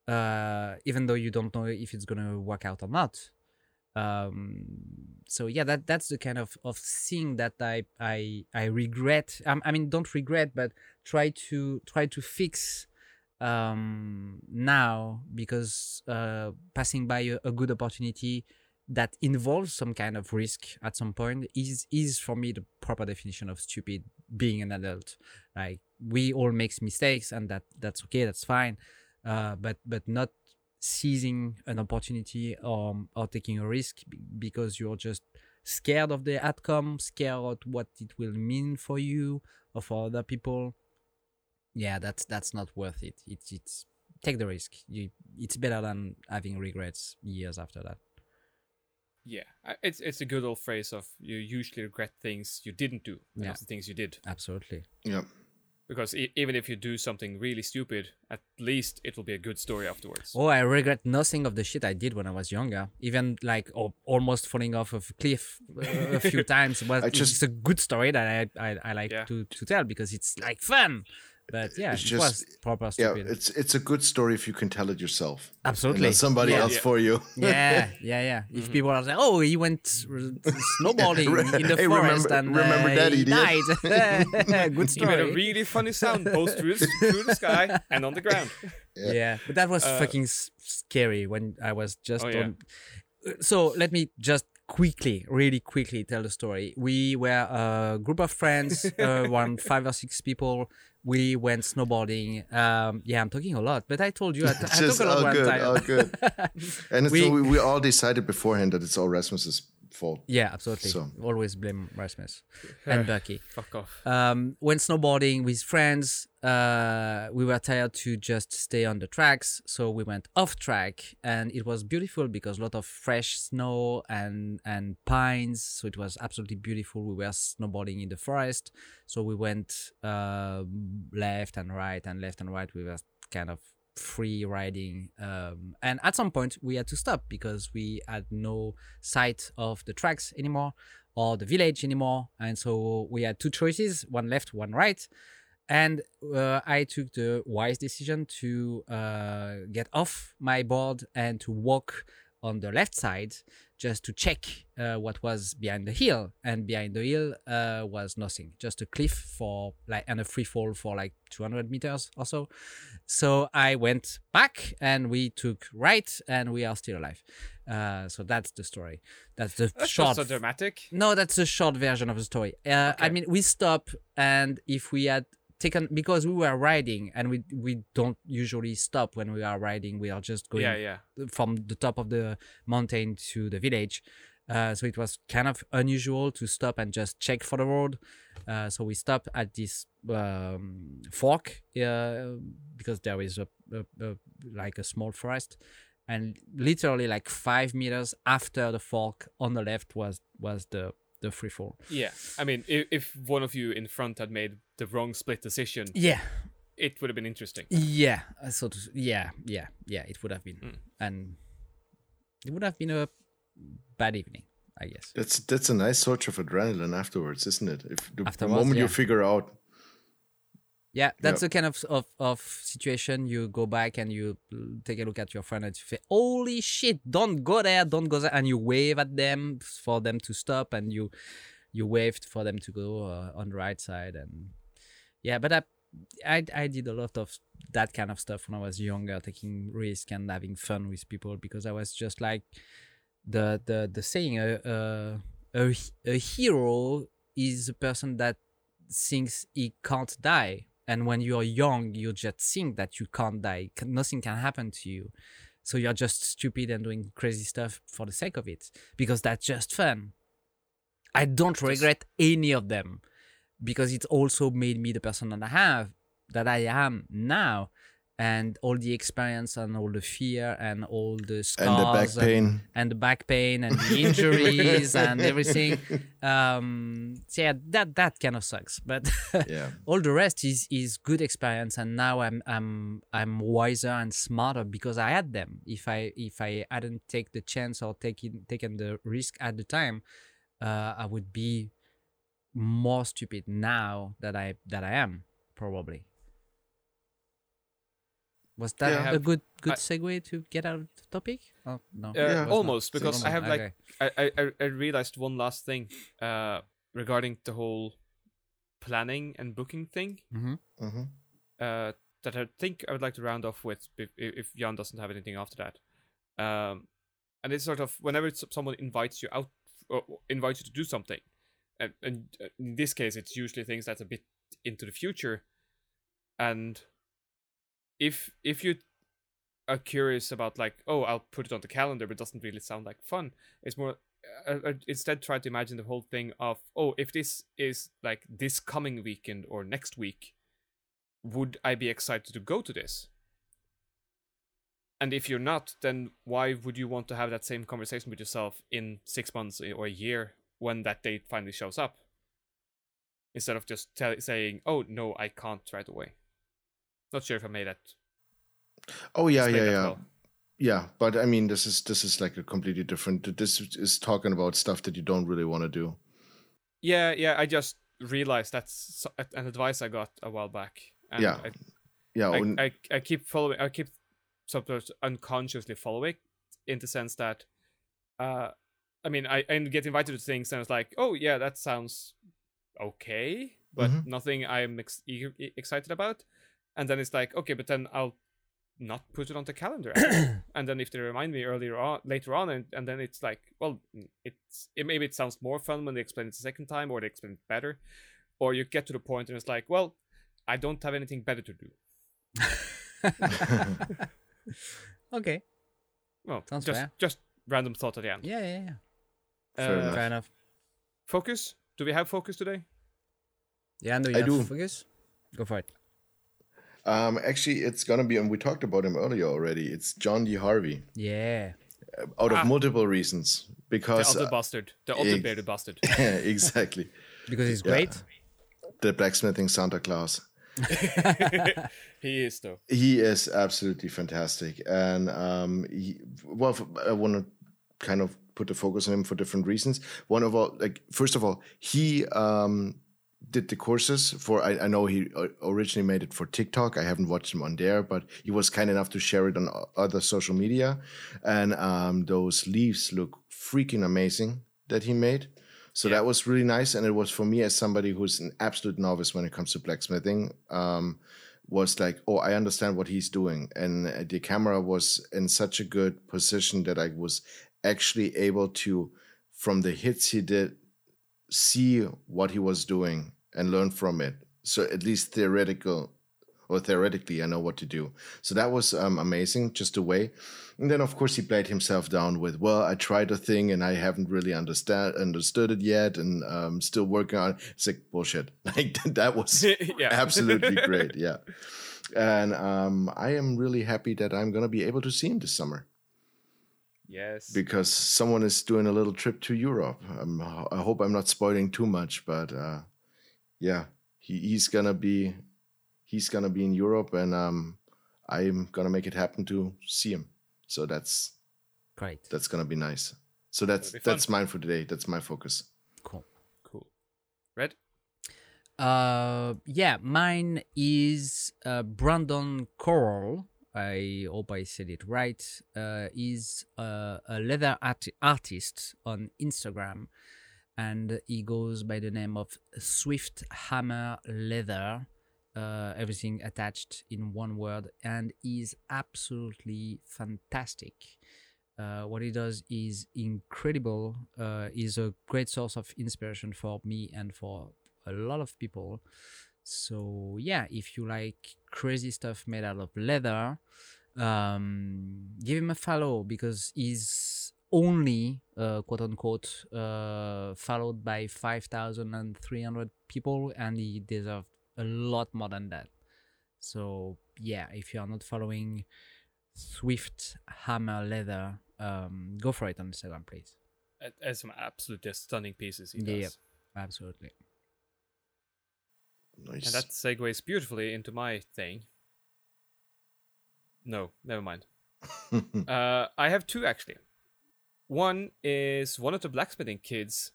B: uh, even though you don't know if it's gonna work out or not. Um, so yeah, that that's the kind of, of thing that I I I regret. Um, I mean, don't regret, but try to try to fix um now because uh passing by a, a good opportunity that involves some kind of risk at some point is is for me the proper definition of stupid being an adult. Like we all makes mistakes and that that's okay that's fine. Uh but but not seizing an opportunity or or taking a risk because you're just scared of the outcome scared of what it will mean for you or for other people. Yeah that's that's not worth it. It's it's take the risk. You it's better than having regrets years after that
A: Yeah, it's it's a good old phrase of you usually regret things you didn't do,
B: Yeah.
A: not the things you did.
B: absolutely
C: Yeah.
A: Because e- even if you do something really stupid, at least it will be a good story afterwards.
B: oh i regret nothing of the shit i did when i was younger even like oh, almost falling off of a cliff uh, a few [laughs] times but
C: I
B: it's
C: just-
B: just a good story that i i, I like
A: Yeah.
B: to, to tell because it's like fun but yeah
C: It's
B: it
C: just-
B: was proper
C: Yeah, it's it's a good story if you can tell it yourself. And
B: absolutely
C: not somebody
B: Yeah.
C: else
A: Yeah.
C: for you.
B: yeah, yeah, yeah. [laughs] If
A: Mm-hmm.
B: people are saying, "Oh, he went r- snowboarding [laughs] in the
C: Hey,
B: forest
C: remember-
B: and
C: remember
B: uh,
C: that
B: he
C: idiot?"
B: died," [laughs] good
A: You made a really funny sound both through, the- through the sky and on the ground.
B: yeah. but that was
A: Uh,
B: fucking scary when I was just
A: Oh, yeah.
B: on. So let me just quickly, really quickly tell the story. We were a group of friends, [laughs] uh, around five or six people. We went snowboarding. Um, yeah, I'm talking a lot, but I told you I, t- I [laughs]
C: Just
B: talk a lot
C: all good, all good. [laughs] And
B: We-
C: we, we all decided beforehand that it's all Rasmus's fault.
B: Yeah, absolutely.
C: So-
B: Always blame Rasmus and Bucky. [sighs]
A: Fuck off.
B: um, when snowboarding with friends, uh, we were tired to just stay on the tracks, so we went off track, and it was beautiful because a lot of fresh snow and and pines, so it was absolutely beautiful. We were snowboarding in the forest, so we went uh, left and right and left and right. We were kind of free riding um, and at some point we had to stop because we had no sight of the tracks anymore or the village anymore and so we had two choices one left one right. And uh, i took the wise decision to uh, get off my board and to walk on the left side just to check uh, what was behind the hill. And behind the hill uh, was nothing just a cliff for like and a free fall for like 200 meters or so. So i went back and we took right and we are still alive. Uh, so that's the story. That's the
A: That's
B: short
A: so dramatic.
B: no, that's a short version of the story. Uh, I mean, we stop, and if we had taken because we were riding, and we we don't usually stop when we are riding. We are just going
A: Yeah, yeah.
B: from the top of the mountain to the village. Uh, so it was kind of unusual to stop and just check for the road. Uh, so we stopped at this um, fork uh, because there is a, a, a like a small forest, and literally like five meters after the fork on the left was was the the free fall.
A: Yeah, I mean, if, if one of you in front had made the wrong split decision,
B: Yeah,
A: it would have been interesting.
B: yeah. uh, So to, yeah, yeah, yeah. It would have been,
A: Mm.
B: and it would have been a bad evening, I guess.
C: That's that's a nice source of adrenaline afterwards, isn't it? If the, the
B: Afterwards,
C: moment you figure out,
B: Yeah, that's
C: Yep.
B: the kind of, of of situation you go back and you take a look at your friend and you say, "Holy shit! Don't go there! Don't go there!" And you wave at them for them to stop, and you you waved for them to go uh, on the right side. And yeah, but I, I I did a lot of that kind of stuff when I was younger, taking risk and having fun with people because I was just like the the the saying a a a, a hero is a person that thinks he can't die and when you're young you just think that you can't die nothing can happen to you. So you're just stupid and doing crazy stuff for the sake of it because that's just fun. I don't regret any of them because it also made me the person that i have that i am now and all the experience and all the fear and all the scars
C: and the back pain.
B: and the back pain and the injuries and [laughs] everything. Um, so yeah, that that kind of sucks. But [laughs]
C: Yeah.
B: all the rest is is good experience, and now I'm I'm I'm wiser and smarter because I had them. If I if I hadn't take the chance or taken taken the risk at the time, uh, I would be more stupid now that I that I am probably. Was that
C: Yeah.
B: a good good
A: I-
B: segue to get out of the topic? Oh no,
A: Uh,
C: Yeah.
B: it was not.
A: almost because I have like
B: Okay.
A: I, I I- I realized one last thing uh regarding the whole planning and booking thing
B: Mhm.
C: hmm
A: uh that I think I would like to round off with if, if Jan doesn't have anything after that. Um, and it's sort of whenever it's, someone invites you out or or invites you to do something, and, and uh, in this case it's usually things that's a bit into the future, and if if you are curious about like oh I'll put it on the calendar but it doesn't really sound like fun, it's more uh, uh, instead try to imagine the whole thing of oh if this is like this coming weekend or next week would I be excited to go to this? And if you're not, then why would you want to have that same conversation with yourself in six months or a year when that date finally shows up? Instead of just tell- saying, "Oh no, I can't right away." Not sure if I made that.
C: Oh yeah, yeah, yeah.
A: well.
C: Yeah, but I mean, this is this is like a completely different. This is talking about stuff that you don't really want to do.
A: Yeah, yeah. I just realized that's an advice I got a while back. And
C: Yeah.
A: I,
C: Yeah,
A: I,
C: and-
A: I, I keep following I keep sometimes unconsciously following in the sense that uh I mean I, I get invited to things and it's like oh yeah that sounds okay but
C: Mhm.
A: nothing I'm ex- excited about and then it's like okay but then I'll not put it on the calendar [clears throat] and then if they remind me earlier on later on and, and then it's like well mm, it's it maybe it sounds more fun when they explain it the second time or they explain it better or you get to the point and it's like well I don't have anything better to do [laughs]
B: okay.
A: Well,
B: Sounds
A: just
B: fair.
A: just random thought at the end.
B: Yeah, yeah, yeah.
C: Fair
A: Uh,
C: enough.
B: Fair enough.
A: Focus. Do we have focus today?
B: Yeah, no, you
C: I
B: have
C: do.
B: focus. Go for it.
C: Um, actually, it's gonna be, and we talked about him earlier already. It's John D. Harvey,
B: Yeah.
C: out of
A: Ah.
C: multiple reasons.
A: The
C: Because
A: other
C: uh,
A: bastard. The other
C: ex-
A: bearded bastard.
C: Yeah, [laughs] exactly,
B: Because he's
C: Yeah.
B: great.
C: the blacksmithing Santa Claus. [laughs]
A: he is though.
C: He is absolutely fantastic, and um, he, well, I want to kind of put the focus on him for different reasons. One of all, like first of all, he um, did the courses for. I, I know he originally made it for TikTok. I haven't watched him on there, but he was kind enough to share it on other social media, and um, those leaves look freaking amazing that he made. So
A: Yeah.
C: that was really nice, and it was for me as somebody who's an absolute novice when it comes to blacksmithing. Um, was like, oh, I understand what he's doing, and uh, the camera was in such a good position that I was actually able to, from the hits he did, see what he was doing and learn from it. So at least theoretical, or theoretically, I know what to do. So that was um, amazing, just a way. And then, of course, he played himself down with, "Well, I tried a thing and I haven't really understand understood it yet, and um, still working on it." It's [laughs] like bullshit. [laughs] Like that was [laughs]
A: yeah.
C: absolutely great. Yeah, and um, I am really happy that I'm gonna be able to see him this summer
A: Yes.
C: because someone is doing a little trip to Europe. Um, I hope I'm not spoiling too much, but uh, yeah, he, he's gonna be he's gonna be in Europe, and um, I'm gonna make it happen to see him. So that's
B: Great.
C: that's gonna be nice. So that's
A: That'll be fun.
C: that's mine for today. That's my focus.
B: Cool.
A: cool. Red.
B: Uh, yeah, mine is uh, Brandon Coral. I hope I said it right. Uh, is uh, a leather art- artist on Instagram, and he goes by the name of Swift Hammer Leather. Uh, everything attached in one word, and is absolutely fantastic. Uh, what he does is incredible. Uh, is a great source of inspiration for me and for a lot of people. So yeah, if you like crazy stuff made out of leather, um, give him a follow because he's only uh, quote unquote uh, followed by five thousand and three hundred people, and he deserves a lot more than that. So yeah, if you are not following Swift Hammer Leather, um, go for it on Instagram, please.
A: Has some absolutely stunning pieces. He
B: Yeah.
A: does.
B: Absolutely.
C: Nice.
A: And that segues beautifully into my thing. No, never mind. [laughs] uh, I have two actually. One is one of the blacksmithing kids.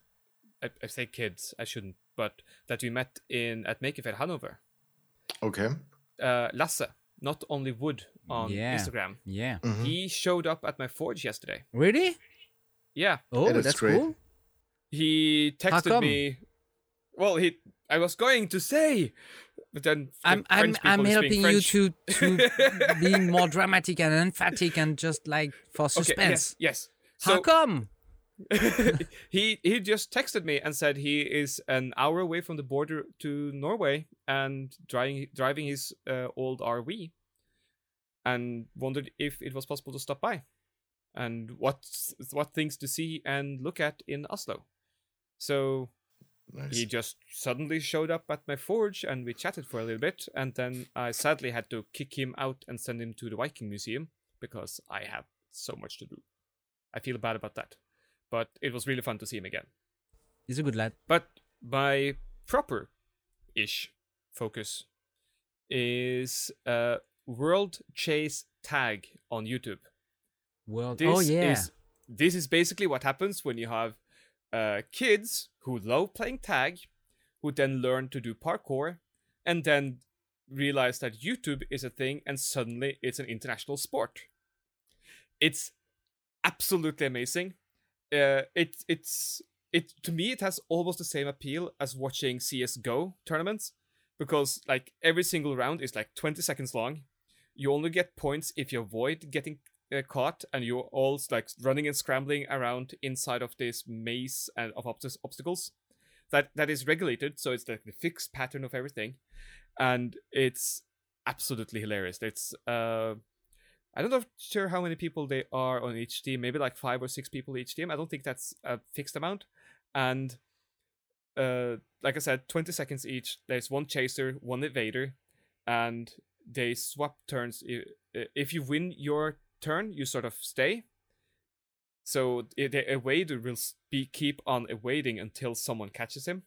A: I, I say kids, I shouldn't, but that we met in at Maker Faire Hanover.
C: okay.
A: Uh, Lasse, not only wood on
B: Yeah.
A: Instagram.
B: Yeah.
C: Mhm.
A: He showed up at my forge yesterday.
B: Really?
A: Yeah,
B: Oh,
C: that's
B: that's,
C: great.
B: cool.
A: he texted me. Well, he. I was going to say, but then
B: I'm I'm I'm helping you to to [laughs] being more dramatic and emphatic and just like for
A: Okay,
B: suspense.
A: yes, yes.
B: How
A: So
B: come? [laughs]
A: he he just texted me and said he is an hour away from the border to Norway and driving driving his uh, old RV, and wondered if it was possible to stop by, and what what things to see and look at in Oslo. So
C: Nice.
A: he just suddenly showed up at my forge and we chatted for a little bit and then i sadly had to kick him out and send him to the viking museum because i have so much to do i feel bad about that but it was really fun to see him again
B: He's a good lad.
A: but my proper ish focus is uh world chase tag on youtube
B: World.
A: this
B: oh yeah.
A: is this is basically what happens when you have uh, kids who love playing tag, who then learn to do parkour, and then realize that YouTube is a thing, and suddenly it's an international sport. It's absolutely amazing. Uh, it it's it to me it has almost the same appeal as watching CS:GO tournaments because like every single round is like 20 seconds long. You only get points if you avoid getting uh, caught and you're all like running and scrambling around inside of this maze and of obst- obstacles. That that is regulated so it's like the fixed pattern of everything and it's absolutely hilarious. It's uh i don't know sure how many people they are on each team maybe like five or six people each team i don't think that's a fixed amount. And uh like i said 20 seconds each there's one chaser one evader and they swap turns. If you win your turn, you sort of stay. So the evader will be keep on evading until someone catches him.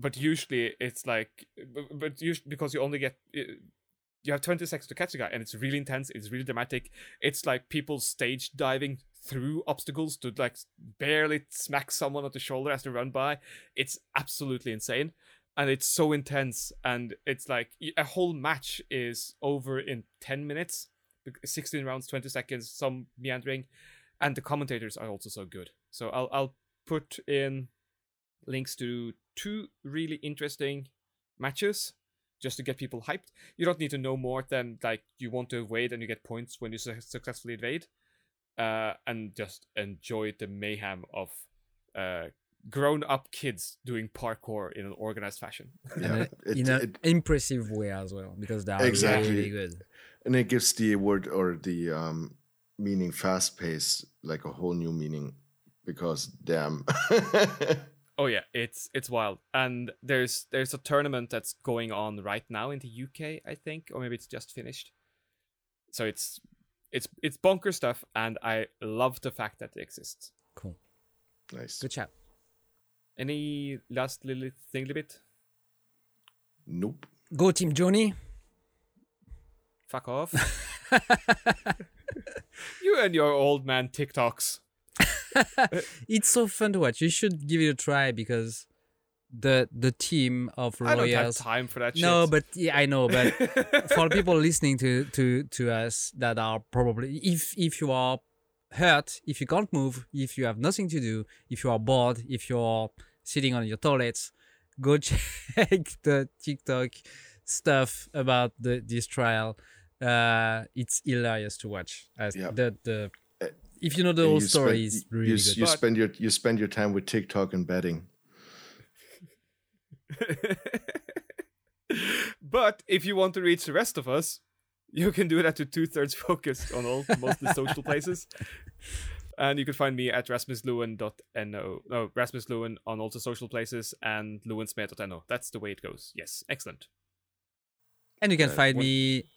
A: But usually it's like, but usually because you only get, you have 20 seconds to catch a guy, and it's really intense. It's really dramatic. It's like people stage diving through obstacles to like barely smack someone on the shoulder as they run by. It's absolutely insane and it's so intense and it's like a whole match is over in 10 minutes 16 rounds 20 seconds some meandering and the commentators are also so good so i'll i'll put in links to two really interesting matches just to get people hyped you don't need to know more than like you want to evade and you get points when you su- successfully evade uh, and just enjoy the mayhem of uh, grown-up kids doing parkour in an organized fashion.
C: Yeah,
B: And,
C: it-
B: in an
C: it-
B: impressive way as well because they are
C: Exactly.
B: really good.
C: And it gives the word or the um, meaning fast paced like a whole new meaning because damn. [laughs]
A: Oh yeah, it's it's wild. And there's there's a tournament that's going on right now in the UK, I think, or maybe it's just finished. So it's it's it's bonker stuff, and I love the fact that it exists.
B: Cool.
C: nice.
B: Good chat.
A: Any last little thing, little bit?
C: Nope.
B: Go Team Johnny.
A: Fuck off. [laughs] [laughs] you and your old man TikToks. [laughs]
B: It's so fun to watch. You should give it a try because the the team of
A: I don't have
B: royals.
A: time for that
B: No, but yeah, I know. But for people listening to to to us that are probably if if you are hurt, if you can't move, if you have nothing to do, if you are bored, if you're sitting on your toilets, go check the TikTok stuff about the this trial. Uh, it's hilarious to watch. As
C: Yeah.
B: The the if you know the
C: And
B: whole
C: you
B: story,
C: spend-
B: is really
C: s-
B: good.
C: you
A: But-
C: spend your you spend your time with TikTok and betting. [laughs]
A: but if you want to reach the rest of us, you can do that to two thirds focused on all most of the social places. [laughs] And you can find me at rasmuslewin.no. No, Rasmus Lewin on all the social places and lewinsmith.no. That's the way it goes. Yes, excellent.
B: And you can
C: Uh,
B: find
A: what-
B: me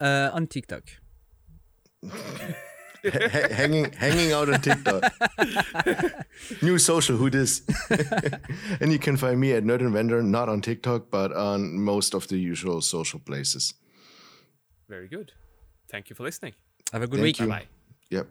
B: uh, on TikTok. [laughs]
C: Ha- ha- hanging hanging out on TikTok. [laughs] New social, who this? [laughs] and you can find me at Nerd Inventor, not on TikTok, but on most of the usual social places.
A: Very good. Thank you for listening.
B: Have a good
C: Thank
B: week.
A: Bye bye.
C: Yep.